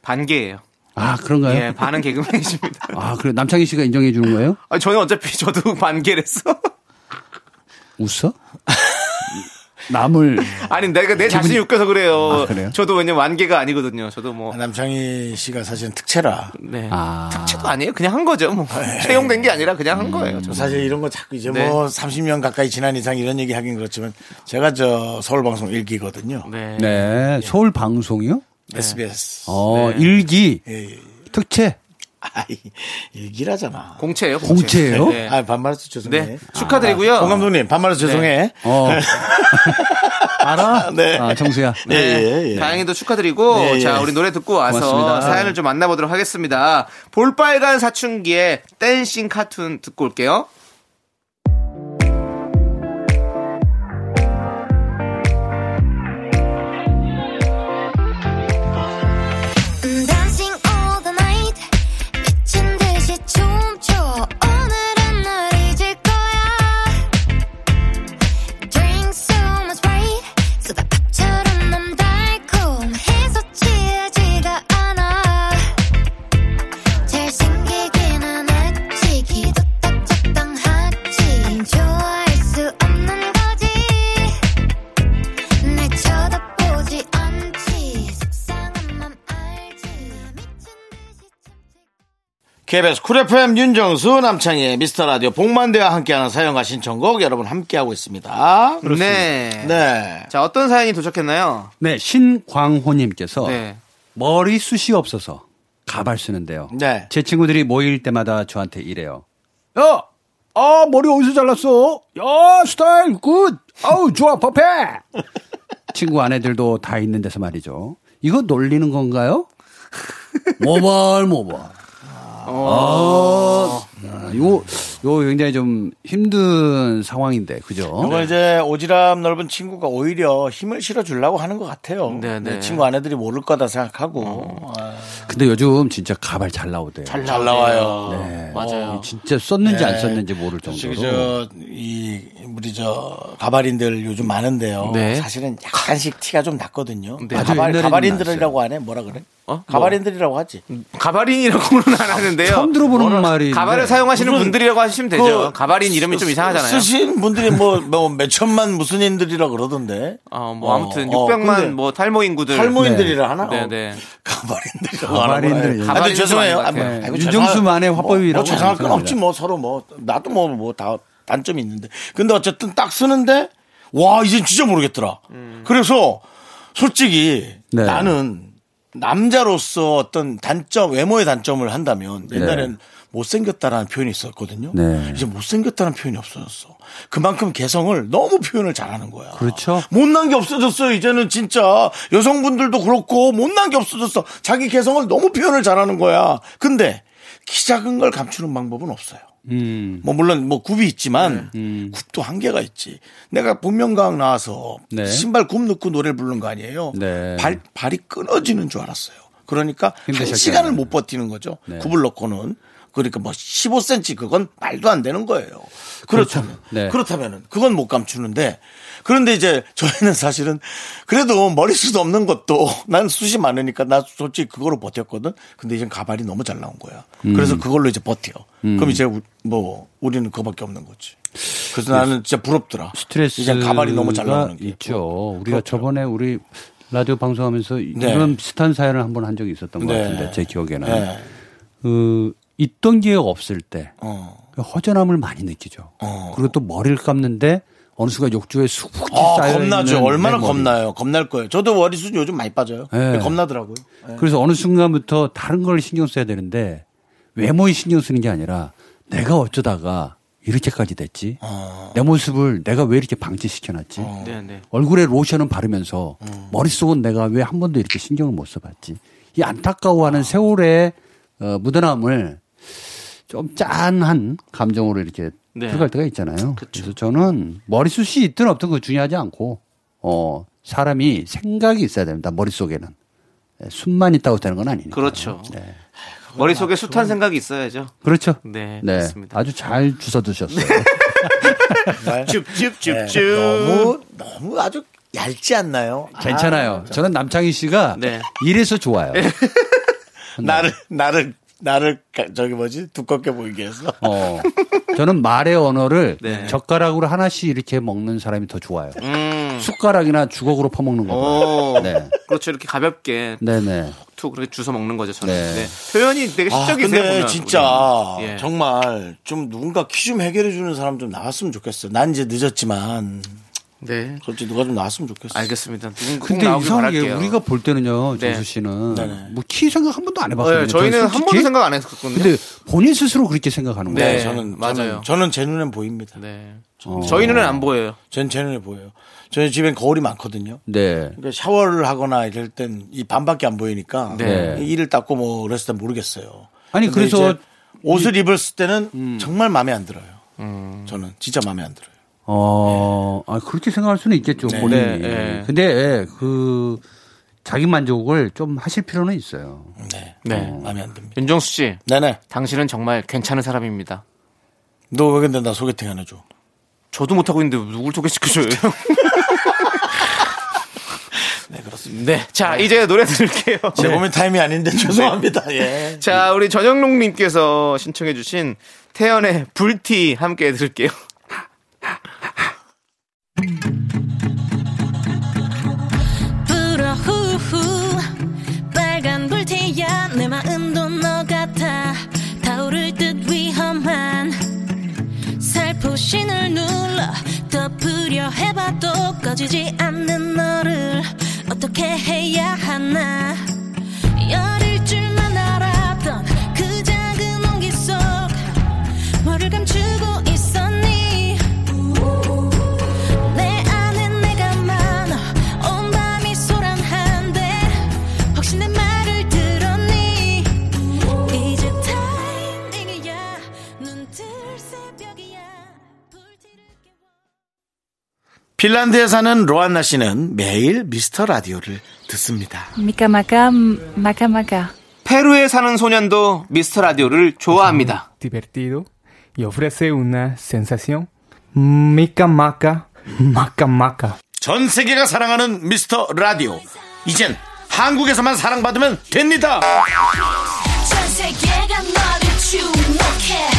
반개예요. 아, 그런가요? 예, 반은 개그맨이십니다. 아, 그래. 남창희 씨가 인정해 주는 거예요? 아, 저는 어차피 저도 반개랬어. 웃어? 남을 아니, 내가 내 자신이 웃겨서 그래요. 아, 그래요? 저도 왜냐면 완개가 아니거든요. 저도 뭐. 남창희 씨가 사실은 특채라. 네. 아. 특채도 아니에요. 그냥 한 거죠. 뭐. 채용된 게 아니라 그냥 한 거예요. 저도. 사실 이런 거 자꾸 이제 네. 뭐 30년 가까이 지난 이상 이런 얘기 하긴 그렇지만 제가 저 서울 방송 일기거든요. 네. 네. 서울 방송이요? SBS. 어, 일기 예, 예. 특채 아이, 일기라잖아. 공채예요. 공채. 공채 예요? 네. 아, 반말해서 죄송해. 네. 축하드리고요. 공 감독님, 반말해서 죄송해. 어. 알아? 네. 아, 정수야. 예, 예, 예. 다행히도 축하드리고 네, 예. 자 우리 노래 듣고 와서 고맙습니다. 사연을 좀 만나보도록 하겠습니다. 볼빨간 사춘기의 댄싱 카툰 듣고 올게요. KBS 쿨 FM 윤정수 남창희의 미스터 라디오 봉만대와 함께하는 사연과 신청곡 여러분 함께하고 있습니다. 네. 네. 자 어떤 사연이 도착했나요? 네, 신광호님께서 네. 머리숱이 없어서 가발 쓰는데요. 네. 제 친구들이 모일 때마다 저한테 이래요. 야! 아, 머리 어디서 잘랐어? 야, 스타일 good. 아우, 좋아, perfect. 친구 아내들도 다 있는 데서 말이죠. 이거 놀리는 건가요? 모발, 모발. 아, 아, 요, 요 굉장히 좀 힘든 상황인데, 그죠? 이거 이제 오지랖 넓은 친구가 오히려 힘을 실어주려고 하는 것 같아요. 네, 네. 내 친구 아내들이 모를 거다 생각하고. 아, 근데 요즘 진짜 가발 잘 나오대요. 잘 나와요. 네. 맞아요. 진짜 썼는지 안 네. 썼는지 모를 정도로. 저, 이, 우리 저, 가발인들 요즘 많은데요. 네. 사실은 약간씩 티가 좀 났거든요. 네. 가발, 가발인들이라고 하네? 뭐라 그래? 어? 가발인들이라고 하지. 가발인이라고는 안 하는데요. 처음 들어보는 말이. 가발을 사용하시는 무슨 분들이라고 하시면 되죠. 그 가발인 이름이 좀 쓰- 이상하잖아요. 쓰신 분들이 뭐, 뭐, 몇천만 무슨 인들이라 그러던데. 어, 뭐 아무튼 어, 600만 근데 뭐 탈모 인구들. 탈모인들이라 하나? 네, 어, 네. 가발인들이라고 가발인들. 거예요. 아, 근데 가발인들 죄송해요. 아, 것 뭐, 윤정수만의 화법이라고 뭐, 죄송할 건. 없지 뭐 서로 뭐 나도 뭐 뭐 다 단점이 있는데 근데 어쨌든 딱 쓰는데 와 이젠 진짜 모르겠더라. 그래서 솔직히 네. 나는 남자로서 어떤 단점 외모의 단점을 한다면 옛날엔 못생겼다라는 표현이 있었거든요. 네. 이제 못생겼다는 표현이 없어졌어. 그만큼 개성을 너무 표현을 잘하는 거야. 그렇죠. 못난 게 없어졌어요. 이제는 진짜 여성분들도 그렇고 못난 게 없어졌어. 자기 개성을 너무 표현을 잘하는 거야. 근데 키 작은 걸 감추는 방법은 없어요. 음. 뭐 물론 뭐 굽이 있지만 굽도 한계가 있지. 내가 복면가왕 나와서 네. 신발 굽 넣고 노래 부르는 거 아니에요. 네. 발 발이 끊어지는 줄 알았어요. 그러니까 한 힘드셨겠네요. 시간을 못 버티는 거죠. 네. 굽을 넣고는 그러니까 뭐 15cm 그건 말도 안 되는 거예요. 그렇다면 네. 그렇다면은 그건 못 감추는데 그런데 이제 저희는 사실은 그래도 머리숱 없는 것도 난 숱이 많으니까 나 솔직히 그거로 버텼거든. 근데 이제 가발이 너무 잘 나온 거야. 음. 그래서 그걸로 이제 버텨. 그럼 이제 우- 뭐 우리는 그거밖에 없는 거지. 그래서 나는 진짜 부럽더라. 스트레스가 이제 가발이 너무 잘 나오는 게 있죠. 우리가 그렇죠. 저번에 우리 라디오 방송하면서 네. 이런 비슷한 사연을 한 번 한 적이 있었던 것 네. 같은데 제 기억에는 네. 그 있던 기회가 없을 때 어. 허전함을 많이 느끼죠. 어. 그리고 또 머리를 감는데 어느 순간 욕조에 수북히 아, 쌓여 겁나죠. 있는 얼마나 내 머리. 겁나요. 겁날 거예요. 저도 머리숱 요즘 많이 빠져요. 네. 겁나더라고요. 네. 그래서 어느 순간부터 다른 걸 신경 써야 되는데 외모에 신경 쓰는 게 아니라 내가 어쩌다가 이렇게까지 됐지? 어. 내 모습을 내가 왜 이렇게 방치시켜놨지? 네, 네. 얼굴에 로션은 바르면서 음. 머릿속은 내가 왜 한 번도 이렇게 신경을 못 써봤지? 이 아. 안타까워하는 세월의 어, 묻어남을 좀 짠한 감정으로 이렇게 네. 들어갈 때가 있잖아요. 그래서 저는 머리숱이 있든 없든 그거 중요하지 않고 어 사람이 생각이 있어야 됩니다. 머릿속에는 예, 숱만 있다고 되는 건 아니니까. 그렇죠. 네. 머릿속에 숱한 생각이 있어야죠. 그렇죠. 네, 네. 그렇습니다. 아주 잘 주워 드셨어요. 쭉쭉쭉쭉. 네, 너무 너무 아주 얇지 않나요? 괜찮아요. 저는 남창희 씨가 네. 이래서 좋아요. 아, 나를 나를 나를 가- 저기 뭐지 두껍게 보이게 해서. 어. 저는 말의 언어를 네. 젓가락으로 하나씩 이렇게 먹는 사람이 더 좋아요. 음. 숟가락이나 주걱으로 퍼먹는 거. 오. 네. 그렇죠. 이렇게 가볍게 네네. 툭 그렇게 주워 먹는 거죠. 저는. 네. 네. 표현이 되게 아, 시적이세요. 근데 보면. 진짜. 예. 정말 좀 누군가 키 좀 해결해 주는 사람 좀 나왔으면 좋겠어요. 난 이제 늦었지만 네. 솔직히 누가 좀 나왔으면 좋겠어. 알겠습니다. 근데 이상하게 바랄게요. 우리가 볼 때는요, 네. 정수 씨는 네네. 뭐키 생각 한 번도 안 해봤거든요. 네, 저희는 한. 번도 생각 안 했었거든요. 근데 본인 스스로 그렇게 생각하는 네. 거예요. 네, 저는 맞아요. 저는, 저는 제 눈엔 보입니다. 네. 어. 저희 눈엔 안 보여요. 전제 눈에 보여요. 저희 집엔 거울이 많거든요. 네. 그러니까 샤워를 하거나 이럴 땐 이 반밖에 안 보이니까 네. 이를 닦고 뭐 그랬을 때 모르겠어요. 아니, 그래서 옷을 입었을 때는 정말 마음에 안 들어요. 저는 진짜 마음에 안 들어요. 어, 아, 그렇게 생각할 수는 있겠죠, 네. 본인이. 네, 네. 근데 그 자기 만족을 좀 하실 필요는 있어요. 네, 네. 마음에 안 듭니다. 윤정수 씨, 네네. 당신은 정말 괜찮은 사람입니다. 너 왜 근데 나 소개팅 안 해줘? 저도 못하고 있는데 누굴 소개시켜줘요? 네 그렇습니다. 네. 자, 이제 노래 들을게요. 제 몸의 타임이 아닌데 죄송합니다. 예. 자, 우리 전영록님께서 신청해주신 태연의 불티 함께 들을게요. 덮으려 해봐도 꺼지지 않는 너를 어떻게 해야 하나. 열일 줄만 핀란드에 사는 로안나 씨는 매일 미스터 라디오를 듣습니다. 미카마카 마카마카 페루에 사는 소년도 미스터 라디오를 좋아합니다. divertido y ofrece una sensación maca maca. 전 세계가 사랑하는 미스터 라디오. 이젠 한국에서만 사랑받으면 됩니다. 전 세계가 너를 주목해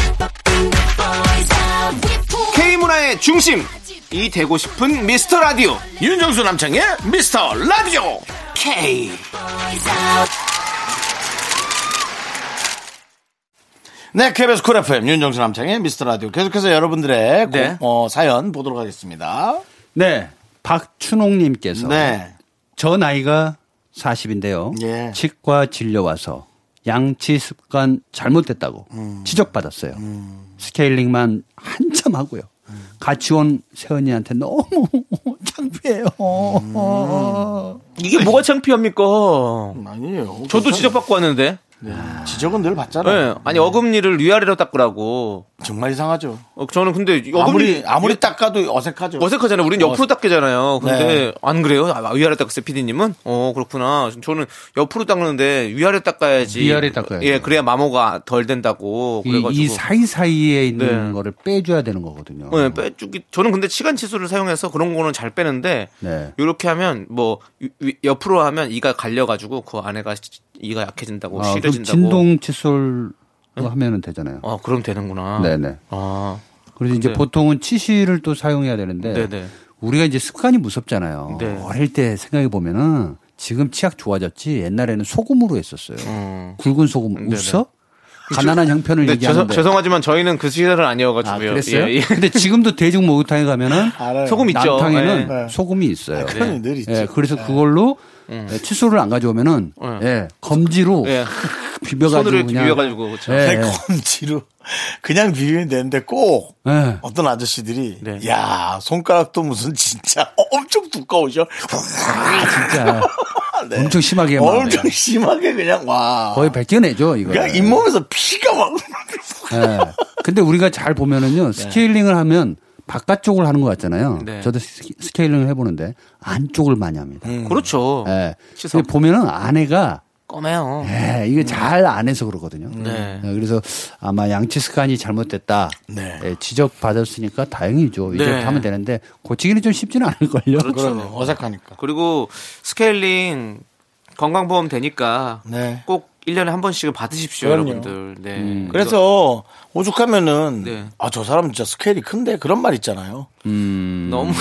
Boys out with K 문화의 중심 이 되고 싶은 미스터 라디오 윤정수 남창희의 미스터 라디오. K. 네, KBS 쿨 FM 윤정수 남창희의 미스터 라디오. 계속해서 여러분들의 네. 고- 어, 사연 보도록 하겠습니다. 네. 박춘옥님께서 네. 저 나이가 40인데요. 예. 치과 진료 와서 양치 습관 잘못됐다고 음. 지적받았어요. 스케일링만 한참 하고요. 같이 온 세연이한테 너무 창피해요. 이게 뭐가 창피합니까? 아니에요. 저도 지적받고 왔는데. 네. 지적은 늘 받잖아요. 네. 아니 어금니를 위아래로 닦으라고. 정말 이상하죠. 어, 저는 근데 어금니 아무리 아무리 닦아도 어색하죠. 어색하잖아요. 우린 옆으로 닦게잖아요. 근데 네. 안 그래요? 아, 위아래 닦으세요, PD님은? 어, 그렇구나. 저는 옆으로 닦는데 위아래 닦아야지. 위아래 닦아야죠. 예, 그래야 마모가 덜 된다고. 이, 그래가지고. 이 사이 사이에 있는 네. 거를 빼줘야 되는 거거든요. 네, 빼 주기. 저는 근데 치간 치수를 사용해서 그런 거는 잘 빼는데 네. 이렇게 하면 뭐 옆으로 하면 이가 갈려가지고 그 안에가 시- 이가 약해진다고 아, 시려진다고. 진동 칫솔 하면은 되잖아요. 아, 그럼 되는구나. 네네. 아, 그래서 이제 근데- 보통은 치실을 또 사용해야 되는데 네네. 우리가 이제 습관이 무섭잖아요. 네. 어릴 때 생각해 보면은 지금 치약 좋아졌지 옛날에는 소금으로 했었어요. 음. 굵은 소금. 웃어? 가난한 형편을 근데 얘기하는데. 죄송, 죄송하지만 저희는 그 시절은 아, 아니어가지고요. 그랬어요? 예, 예. 근데 지금도 대중 목욕탕에 가면은. 소금 있죠. 남탕에는 네. 소금이 있어요. 아, 그건 늘 있죠. 예, 그래서 그걸로 예, 칫솔을 안 가져오면은 네. 예, 검지로 예. 비벼가지고 손으로 그냥 비벼가지고 그렇죠. 예, 네, 예. 검지로 그냥 비비면 되는데 꼭 예. 어떤 아저씨들이 네. 야 손가락도 무슨 진짜 엄청 두꺼우셔. 진짜 네. 엄청 심하게 막 엄청 심하게 그냥 와. 거의 백전해죠 이거. 그냥 잇몸에서 피가 막. 예. 근데 우리가 잘 보면은요 스케일링을 하면 바깥쪽을 하는 것 같잖아요. 네. 저도 스- 스케일링을 해보는데 안쪽을 많이 합니다. 그렇죠. 예. 근데 보면은 안에가 꺼매요. 예, 이게 잘 안 해서 그러거든요. 네. 예, 그래서 아마 양치 습관이 잘못됐다. 네. 예, 지적 받았으니까 다행이죠. 이제 네. 하면 되는데 고치기는 좀 쉽지는 않을 걸요. 그러네 어색하니까. 그리고 스케일링 건강보험 되니까 네. 꼭 1년에 한 번씩은 받으십시오, 그럼요. 여러분들. 네. 음. 그래서 오죽하면은 네. 아저 사람 진짜 스케일이 큰데 그런 말 있잖아요. 음, 너무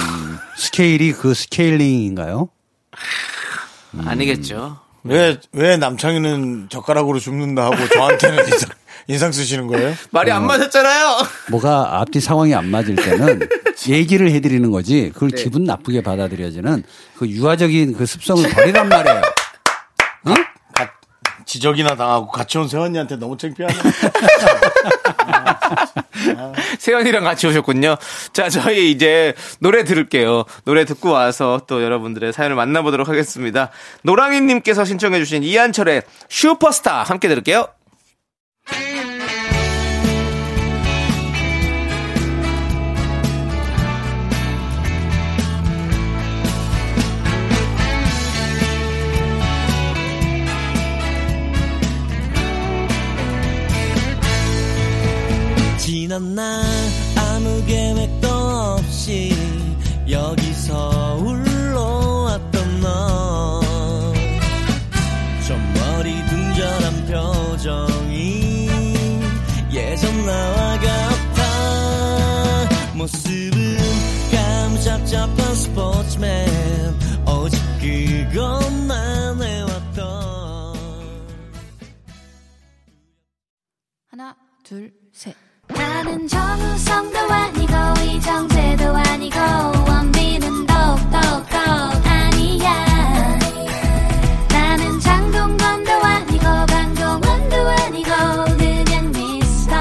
스케일이 그 스케일링인가요? 아니겠죠. 왜 왜 남창이는 젓가락으로 줍는다 하고 저한테는 인상, 인상 쓰시는 거예요? 말이 안 맞았잖아요. 뭐가 앞뒤 상황이 안 맞을 때는 얘기를 해드리는 거지 그걸 네. 기분 나쁘게 받아들여지는 그 유아적인 그 습성을 버리란 말이에요. 가- 지적이나 당하고 같이 온 세원이한테 너무 창피하네. 세연이랑 같이 오셨군요. 자, 저희 이제 노래 들을게요. 노래 듣고 와서 또 여러분들의 사연을 만나보도록 하겠습니다. 노랑이님께서 신청해주신 이한철의 슈퍼스타 함께 들을게요. 지난 날 아무 계획도 없이 여기서 울러왔던 너. 좀 머리 둥절한 표정이 예전 나와 같아. 모습은 깜짝 잡한 스포츠맨. 오직 그것만 해왔던. 하나 둘. 셋. 나는 정우성도 아니고 이정재도 아니고 원빈은 더욱더 아니야 나는 장동건도 아니고 강동원도 아니고 그냥 미스터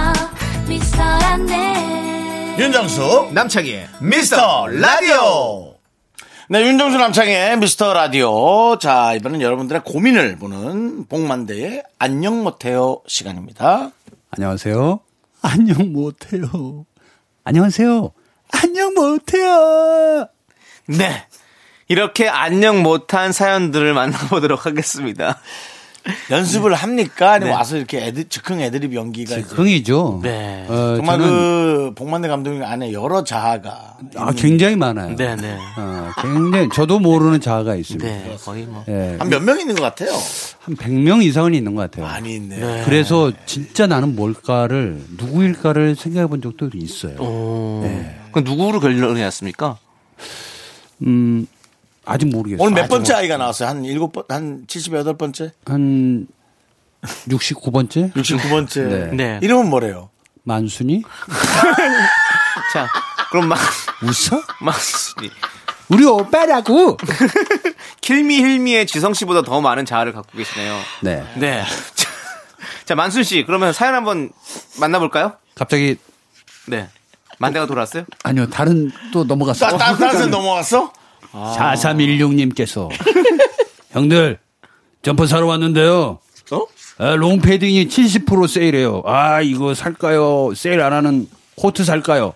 미스터란데 윤정수 남창희의 미스터 라디오. 네, 윤정수 남창의 미스터 라디오. 자, 이번엔 여러분들의 고민을 보는 복만대의 안녕 못해요 시간입니다. 안녕하세요. 안녕 못해요. 안녕하세요. 안녕 못해요. 네. 이렇게 안녕 못한 사연들을 만나보도록 하겠습니다. 연습을 합니까? 아니면 네. 와서 이렇게 애들, 즉흥 애드립 연기가 이제 흥이죠. 네. 어, 정말 그 복만대 감독님 안에 여러 자아가 아, 굉장히 많아요. 네, 네. 어, 굉장히 저도 모르는 자아가 있습니다. 네, 거의 뭐. 예, 한몇 명 있는 것 같아요. 한 100명 이상은 있는 것 같아요. 많이 있네. 그래서 진짜 나는 뭘까를 누구일까를 생각해 본 적도 있어요. 오. 그 누구로 결론이 났습니까? 음, 아직 모르겠어요. 오늘 몇 번째 모- 아이가 나왔어요? 한 일곱 번, 한 78번째? 한 69번째? 69번째. 네. 네. 이름은 뭐래요? 만순이? 자, 그럼 막, 웃어? 만순이. 우리 오빠라고! 킬미 힐미의 지성 씨보다 더 많은 자아를 갖고 계시네요. 네. 네. 자, 자, 만순 씨, 그러면 사연 한번 만나볼까요? 갑자기, 네. 만대가 돌아왔어요? 아니요, 다른 또 넘어갔어. 따, 따, 다른 데 넘어갔어? 4316님께서. 형들, 점퍼 사러 왔는데요. 어? 아, 롱패딩이 70% 세일해요. 아, 이거 살까요? 세일 안 하는 코트 살까요?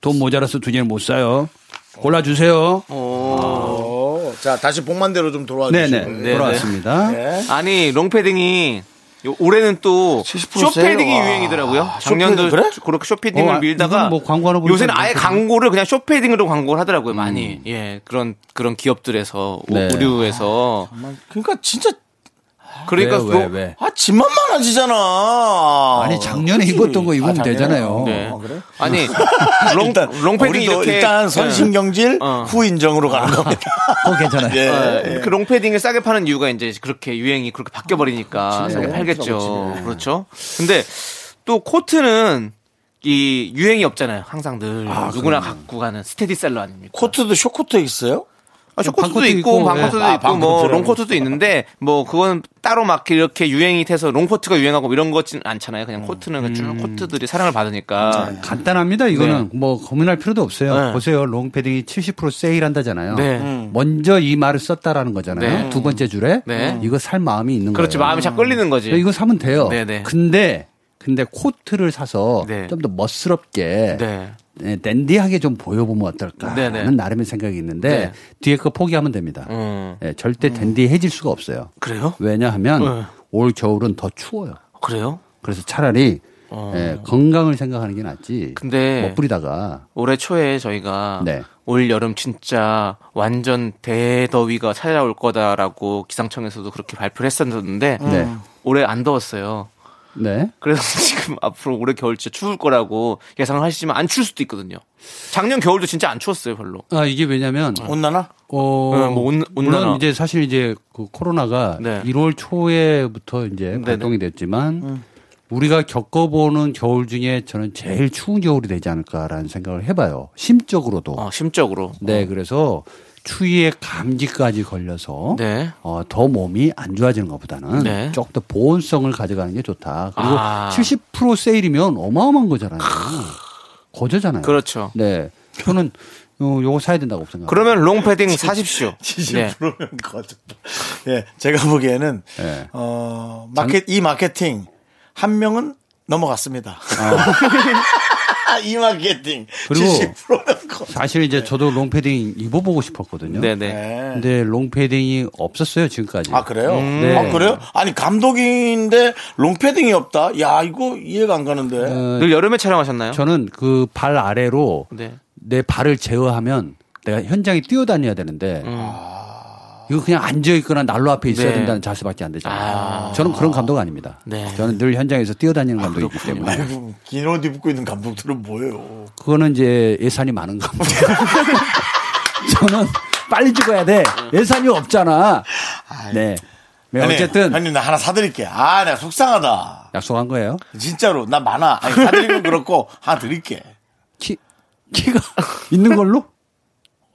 돈 모자라서 두 개를 못 사요. 골라주세요. 어, 자, 다시 봉만대로 좀 돌아와 주시고. 네네. 돌아왔습니다. 네. 아니, 롱패딩이 요- 올해는 또 70% 숏패딩이? 와. 유행이더라고요. 쇼패딩 작년도 그래? 그렇게 숏패딩을 어, 아, 밀다가 뭐 광고하는 요새는 아예. 광고를 그냥 숏패딩으로 광고를 하더라고요. 많이. 예. 그런 그런 기업들에서 오- 네. 의류에서 그러니까 진짜, 그러니까 왜, 왜, 로- 왜? 아, 집만 많아지잖아. 아니, 작년에 그치? 입었던 거 입으면 아? 되잖아요. 네. 어, 그래? 아니 롱 일단, 롱패딩 우리도 이렇게 일단 선신경질 어. 후 인정으로 가는 겁니다. 그거 괜찮아요. 예. 어, 그 롱패딩을 싸게 파는 이유가 이제 그렇게 유행이 그렇게 바뀌어 버리니까 싸게 팔겠죠. 그렇죠. 근데 또 코트는 이 유행이 없잖아요. 항상 늘 누구나 갖고 가는 스테디셀러 아닙니까? 코트도 숏코트 있어요? 아, 숏코트도 있고, 있고, 반코트도 예. 아, 있고, 뭐, 반코트라고. 롱코트도 있는데, 뭐, 그건 따로 막 이렇게 유행이 돼서 롱코트가 유행하고 이런 거진 않잖아요. 그냥 코트는 그쭉 코트들이 사랑을 받으니까. 간단합니다. 이거는 뭐 고민할 필요도 없어요. 네. 보세요. 롱 패딩이 70% 세일한다잖아요. 네. 먼저 이 말을 썼다라는 거잖아요. 네. 두 번째 줄에 네. 이거 살 마음이 있는 그렇지, 거예요. 마음이 자 끌리는 거지. 이거 사면 돼요. 네, 네. 근데 근데 코트를 사서 네. 좀더 멋스럽게 네. 네, 댄디하게 좀 보여보면 어떨까라는 네, 네. 나름의 생각이 있는데 네. 뒤에 거 포기하면 됩니다. 음. 예, 절대 댄디해질 수가 없어요. 그래요? 왜냐하면 네. 올 겨울은 더 추워요. 그래요? 그래서 차라리 어. 예, 건강을 생각하는 게 낫지. 근데 못 부리다가 올해 초에 저희가 네. 올 여름 진짜 완전 대더위가 찾아올 거다라고 기상청에서도 그렇게 발표를 했었는데 네. 올해 안 더웠어요. 네. 그래서 지금 앞으로 올해 겨울 진짜 추울 거라고 예상을 하시지만 안 추울 수도 있거든요. 작년 겨울도 진짜 안 추웠어요, 별로. 아, 이게 왜냐면 온나나? 어, 네, 뭐 온- 온난화. 물론 이제 사실 이제 그 코로나가 네. 1월 초에부터 이제. 발동이 됐지만 우리가 겪어보는 겨울 중에 저는 제일 추운 겨울이 되지 않을까라는 생각을 해봐요. 심적으로도. 어, 심적으로. 네, 그래서 추위에 감기까지 걸려서 네. 어, 더 몸이 안 좋아지는 것보다는 네. 조금 더 보온성을 가져가는 게 좋다. 그리고 아. 70% 세일이면 어마어마한 거잖아요. 거저잖아요. 그렇죠. 네. 저는 어, 요거 사야 된다고 생각합니다. 그러면 롱패딩 사십시오. 70%면 거짓. 예, 제가 보기에는 네. 어, 마켓 이 마케팅 한 명은 넘어갔습니다. 이 마케팅 그리고 70%면 거짓. 사실 이제 저도 롱패딩 입어보고 싶었거든요. 네네. 네. 근데 롱패딩이 없었어요 지금까지. 아 그래요? 네. 아 그래요? 아니 감독인데 롱패딩이 없다. 야 이거 이해가 안 가는데. 어, 늘 여름에 촬영하셨나요? 저는 그 발 아래로 네. 내 발을 제어하면 내가 현장에 뛰어다녀야 되는데 이거 그냥 앉아 있거나 난로 앞에 있어야 음. 네. 된다는 자세밖에 안 되잖아요. 아. 저는 그런 감독 아닙니다. 네. 저는 늘 현장에서 뛰어다니는 감독이기 때문에 아이고, 긴옷 입고 있는 감독들은 뭐예요? 그거는 이제 예산이 많은 감독. 저는 빨리 죽어야 돼. 예산이 없잖아. 네. 네, 아니, 어쨌든 형님 나 하나 사드릴게. 아, 내가 속상하다. 약속한 거예요. 진짜로 나 많아. 아니, 사드리면 그렇고 하나 드릴게. 키 키가 있는 걸로?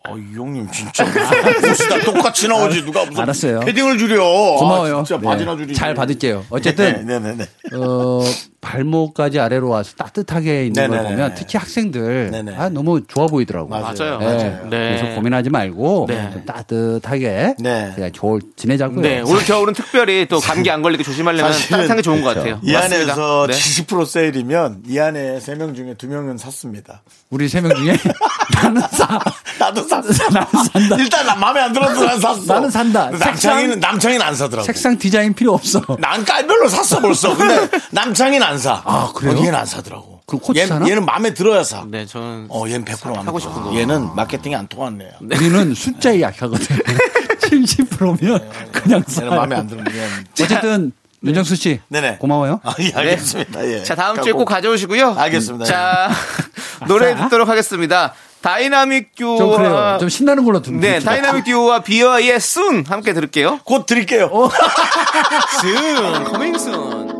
어, 이 형님 진짜 옷이 다 똑같이 나오지 누가 무슨 알았어요. 패딩을 줄여. 고마워요. 아, 진짜 네. 바지나 줄이지. 잘 받을게요. 어쨌든 네, 네, 네. 네. 어, 발목까지 아래로 와서 따뜻하게 있는 걸 네네네. 보면 특히 학생들 네네. 아, 너무 좋아 보이더라고요. 맞아요. 네. 맞아요. 네. 그래서 고민하지 말고 네. 좀 따뜻하게 네. 그냥 겨울 지내자고요. 네, 올 겨울은 특별히 또 감기 안 걸리게 조심하려면 따뜻한 게 좋은 것 같아요. 이 맞습니다. 안에서 네. 70% 세일이면 이 안에 3명 중에 2명은 샀습니다. 우리 세 명 중에 나는 사. 나도 샀어. 나는 산다. 일단 나 마음에 안 들어서 난 샀어. 나는 산다. 남창이는 남창이는 안 사더라고. 색상 디자인 필요 없어. 난 깔별로 샀어 벌써. 근데 남창이는 안 사. 아, 그래요? 어, 얘는 안 사더라고. 그럼 코치 얘, 사나? 얘는 마음에 들어야 사. 네, 저는 어, 얘는 100% 마음에 하고 들어. 싶은 거. 얘는 마케팅이 안 통하네요. 우리는 숫자에 약하거든. 70%면 그냥 사. 얘는 마음에 안 들면. 어쨌든 윤정수 씨 네네. 고마워요. 아, 예, 알겠습니다. 예. 자, 다음 주에 꼭 가져오시고요. 알겠습니다. 자, 노래 자. 듣도록 하겠습니다. 다이나믹 듀오와 좀 그래요. 좀 신나는 걸로 좀 네. 다이나믹 듀오와 비어의 soon 함께 들을게요. 곧 드릴게요. coming soon. 말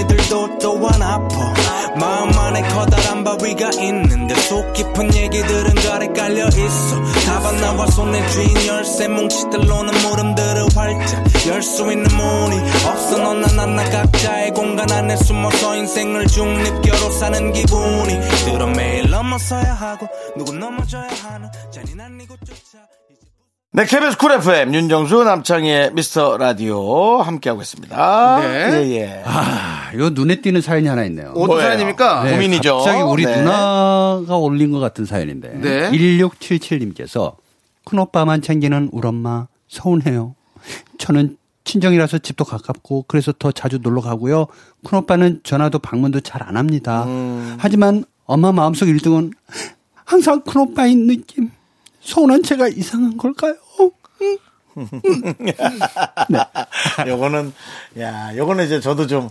이들도 또한 아파. 마음 안에 커다란 바위가 있는데 속 깊은 얘기들은 가래 깔려 있어. 다반 나와 손에 쥔 열쇠 뭉치들로는 물음들을 활짝 열 수 있는 문이 없어. 너나 나나 각자의 공간 안에 숨어서 인생을 중립교로 사는 기분이 들어 매일 넘어서야 하고 누구 넘어져야 하는 잔인한 이곳조차 네, KBS 쿨 FM 윤정수 남창희의 미스터 라디오 함께하고 있습니다. 네. 예, 예. 아, 이거 눈에 띄는 사연이 하나 있네요. 어떤 뭐예요? 사연입니까? 네. 고민이죠. 갑자기 우리 네. 누나가 올린 것 같은 사연인데. 네. 1677님께서 큰오빠만 챙기는 우리 엄마 서운해요. 저는 친정이라서 집도 가깝고 그래서 더 자주 놀러 가고요. 큰오빠는 전화도 방문도 잘 안 합니다. 음. 하지만 엄마 마음속 1등은 항상 큰오빠인 느낌. 서운한 제가 이상한 걸까요? 요거는, 야, 요거는 이제 저도 좀,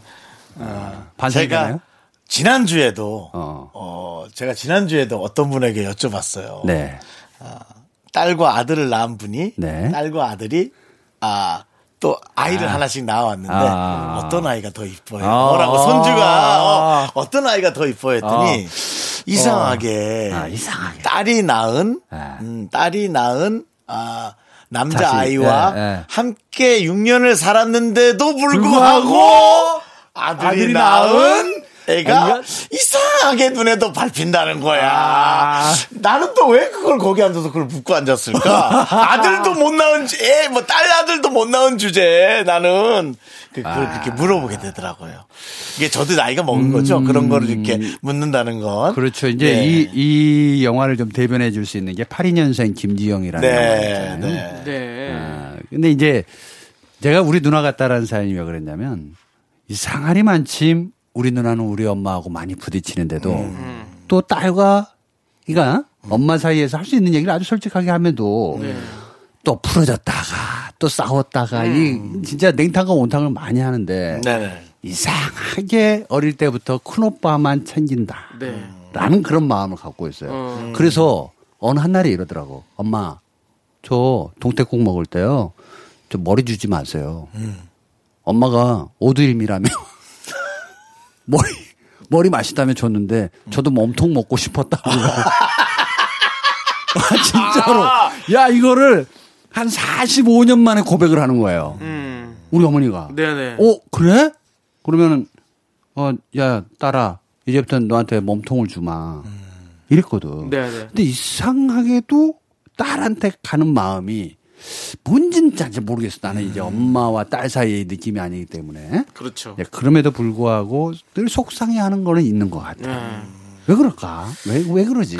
어, 반성이잖아요. 제가 지난 주에도, 어. 어, 제가 지난 주에도 어떤 분에게 여쭤봤어요. 네. 딸과 아들을 낳은 분이, 네. 딸과 아들이, 아, 또 아이를 하나씩 낳아왔는데 아. 어떤 아이가 더 이뻐요? 아. 뭐라고 손주가 어, 떤 아이가 더 이뻐 했더니 어. 이상하게 아, 이상하게. 딸이 낳은 아. 음, 딸이 낳은 아, 남자 자식. 아이와 예, 예. 함께 6년을 살았는데도 불구하고, 불구하고 아들이, 아들이 낳은 애가 이상하게 눈에도 밟힌다는 거야. 아. 나는 또 왜 그걸 거기 앉아서 그걸 붙고 앉았을까? 아들도 못 낳은 주- 애, 뭐 딸 아들도 못 낳은 주제에 나는 그, 그걸 그렇게 물어보게 되더라고요. 이게 저도 나이가 먹은 거죠. 그런 거를 이렇게 묻는다는 건. 그렇죠. 이제 네. 이, 이 영화를 좀 대변해 줄 수 있는 게 82년생 김지영이라는 영화 네, 있잖아요. 네. 네. 아, 근데 이제 제가 우리 누나 같다라는 사연이 왜 그랬냐면 이상하리 만침 우리 누나는 우리 엄마하고 많이 부딪히는데도 음. 또 딸과 그러니까 엄마 사이에서 할 수 있는 얘기를 아주 솔직하게 하면도 네. 또 풀어졌다가 또 싸웠다가 이 진짜 냉탕과 온탕을 많이 하는데 음. 네네. 이상하게 어릴 때부터 큰 오빠만 챙긴다. 네. 라는 그런 마음을 갖고 있어요. 어. 그래서 어느 한날에 이러더라고. 엄마, 저 동태국 먹을 때요. 저 머리 주지 마세요. 엄마가 오두일미라며 머리 머리 맛있다며 줬는데 저도 몸통 먹고 싶었다고. 아, 진짜로. 야, 이거를 한 45년 만에 고백을 하는 거예요. 음. 우리 어머니가. 네네. 어, 그래? 그러면은, 어, 야, 딸아, 이제부터 너한테 몸통을 주마. 이랬거든. 네네. 근데 이상하게도 딸한테 가는 마음이 뭔진 잘 모르겠어. 나는 이제 엄마와 딸 사이의 느낌이 아니기 때문에. 그렇죠. 네, 그럼에도 불구하고 늘 속상해 하는 거는 있는 것 같아. 네. 왜 그럴까? 왜, 왜 그러지?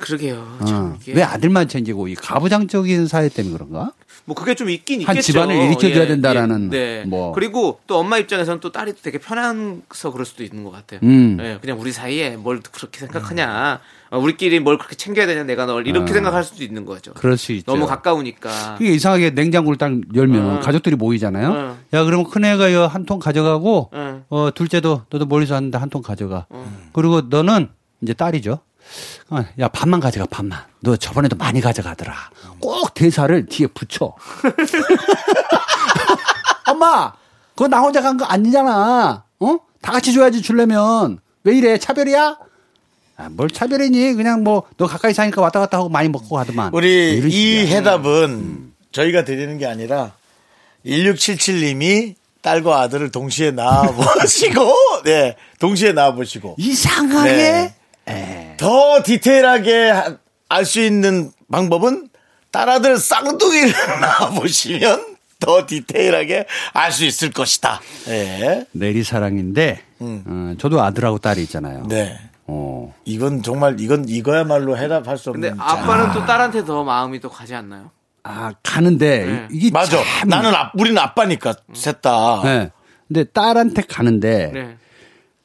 그러게요. 어. 왜 아들만 챙기고 이 가부장적인 사회 때문에 그런가? 뭐 그게 좀 있긴 한 있겠죠. 집안을 일으켜줘야 예, 된다라는 예, 네. 뭐. 그리고 또 엄마 입장에서는 또 딸이 되게 편해서 그럴 수도 있는 것 같아요. 음. 예, 그냥 우리 사이에 뭘 그렇게 생각하냐. 어, 우리끼리 뭘 그렇게 챙겨야 되냐 내가 널 이렇게 어. 생각할 수도 있는 거죠. 그럴 수 있죠. 너무 가까우니까. 그게 이상하게 냉장고를 딱 열면 어. 가족들이 모이잖아요. 어. 야, 그러면 큰애가 한 통 가져가고, 어. 어, 둘째도 너도 멀리서 왔는데 한 통 가져가. 그리고 너는 이제 딸이죠. 어, 야 반만 가져가 반만. 너 저번에도 많이 가져가더라. 꼭 대사를 뒤에 붙여. 엄마, 그거 나 혼자 간 거 아니잖아. 어? 다 같이 줘야지 줄려면 왜 이래 차별이야? 아, 뭘 차별이니? 그냥 뭐 너 가까이 사니까 왔다 갔다 하고 많이 먹고 가더만. 우리 이런 이. 해답은 저희가 드리는 게 아니라 1677님이 딸과 아들을 동시에 낳아보시고, 네, 동시에 낳아보시고. 이상하게 네. 더 디테일하게 알 수 있는 방법은 딸 아들 쌍둥이를 낳아보시면 더 디테일하게 알 수 있을 것이다. 네. 내리 사랑인데 어, 저도 아들하고 딸이 있잖아요. 네. 어. 이건 정말 이건 이거야말로 해답할 수 없는. 근데 아빠는 또 딸한테 더 마음이 더 가지 않나요? 아 가는데 네. 이게 맞아. 참- 나는 아, 우리는 아빠니까 셋 다. 네. 근데 딸한테 가는데 네.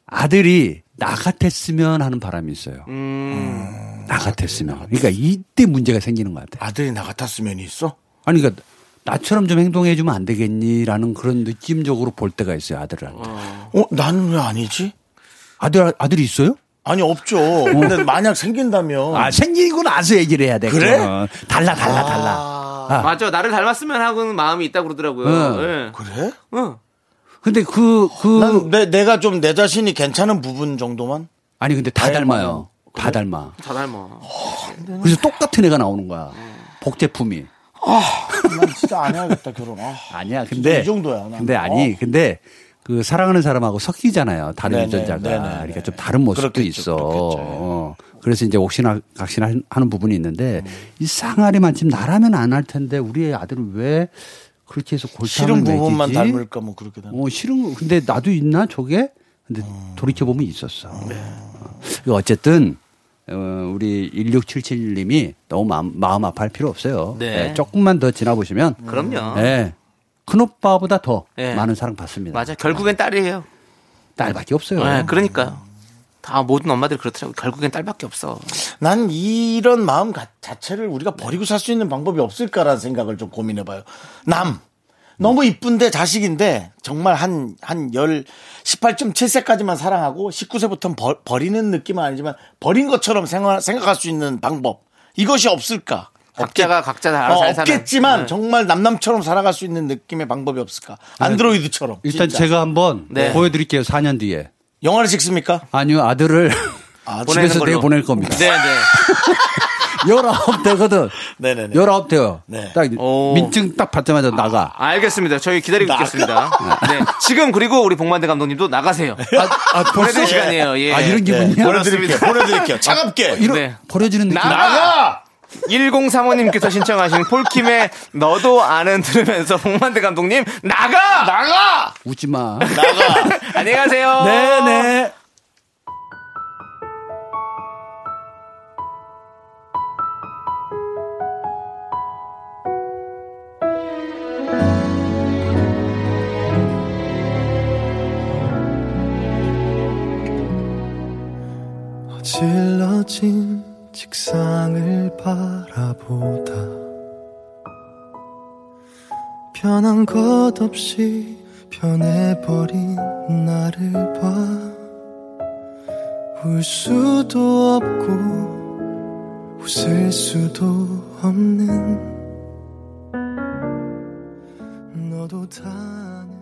아들이 나 같았으면 하는 바람이 있어요. 음. 나 같았으면. 그러니까 이때 문제가 생기는 것 같아요. 아들이 나 같았으면 있어? 아니 그러니까 나처럼 좀 행동해 주면 안 되겠니라는 그런 느낌적으로 볼 때가 있어요 아들한테. 어, 나는 왜 아니지? 아들 아들이 있어요? 아니 없죠. 근데 만약 생긴다면 아 생기고 나서 얘기를 해야 돼. 그래? 그거는. 달라 달라 달라. 아. 맞아. 나를 닮았으면 하고는 마음이 있다고 그러더라고요. 어. 예. 그래? 어. 근데 그그난 내, 내가 좀 내 자신이 괜찮은 부분 정도만? 아니 근데 다 닮아요. 닮아요. 다 닮아. 다 닮아. 그래서 똑같은 애가 나오는 거야. 복제품이. 난 진짜 안 해야겠다 결혼. 아, 아니야. 근데 이 정도야. 난. 근데 아니. 어. 근데 그 사랑하는 사람하고 섞이잖아요. 다른 네네, 유전자가. 네네, 그러니까 네. 좀 다른 모습도 그렇겠죠, 있어. 그렇겠죠. 어. 그래서 이제 옥신아 각신아 하는 부분이 있는데 이 쌍아리만 지금 나라면 안 할 텐데 우리 아들을 왜 그렇게 해서 골탕을 싫은 부분만? 닮을까 뭐 그렇게 닮. 어, 싫은 거. 근데 나도 있나 저게? 근데 돌이켜 보면 있었어. 네. 어. 어쨌든, 어, 우리 1677님이 너무 마음, 마음 아파할 필요 없어요. 네. 예, 조금만 더 지나보시면. 그럼요. 예. 큰오빠보다 더 예. 많은 사랑 받습니다. 맞아. 결국엔 딸이에요. 딸밖에 없어요. 네, 그러니까요. 다 모든 엄마들이 그렇더라고. 결국엔 딸밖에 없어. 난 이런 마음 가- 자체를 우리가 버리고 살 수 있는 방법이 없을까라는 생각을 좀 고민해 봐요. 남. 너무 이쁜데 자식인데 정말 한, 한 열, 18.7세까지만 사랑하고 19세부터는 버, 버리는 느낌은 아니지만 버린 것처럼 생각, 생각할 수 있는 방법. 이것이 없을까? 각자가 각자 다 알아서 어, 잘 사는. 없겠지만 네. 정말 남남처럼 살아갈 수 있는 느낌의 방법이 없을까? 안드로이드처럼. 일단 진짜. 제가 한번 네. 보여드릴게요. 4년 뒤에. 영화를 찍습니까? 아니요, 아들을 아, 보내는 집에서. 내가 보낼 겁니다. 네, 네. 19 되거든. 네네네. 19 돼요. 네. 딱 오. 민증 딱 받자마자 나가. 알겠습니다. 저희 기다리고 있겠습니다. 네. 지금 그리고 우리 복만대 감독님도 나가세요. 아, 아, 보내드릴 벌써? 시간이에요. 예. 아, 이런 기분이야? 네, 보내드릴게요. 보내드릴게요. 차갑게. 이런 네. 버려지는 느낌. 나가! 1035님께서 신청하신 폴킴의 너도 아는 들으면서 복만대 감독님 나가! 나가! 웃지 마. 나가! 안녕히 가세요. 네네. 어질러진 책상을 바라보다 변한 것 없이 변해버린 나를 봐 울 수도 없고 웃을 수도 없는 너도 다 아는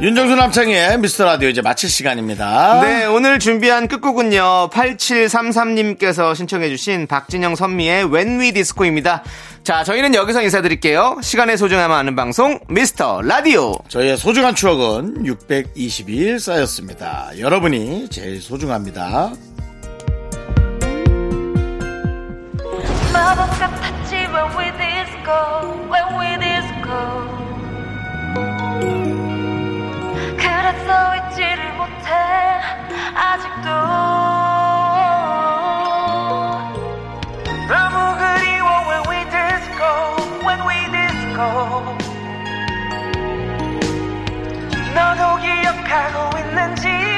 윤정수 남창희의 미스터 라디오 이제 마칠 시간입니다. 네, 오늘 준비한 끝곡은요. 8733님께서 신청해주신 박진영 선미의 When We Disco입니다. 자, 저희는 여기서 인사드릴게요. 시간의 소중함을 아는 방송, 미스터 라디오. 저희의 소중한 추억은 622일 쌓였습니다. 여러분이 제일 소중합니다. 마법 같았지 when we disco when we 서 있지를 못해 아직도. 너무 그리워 when we disco when we disco. 너도 기억하고 있는지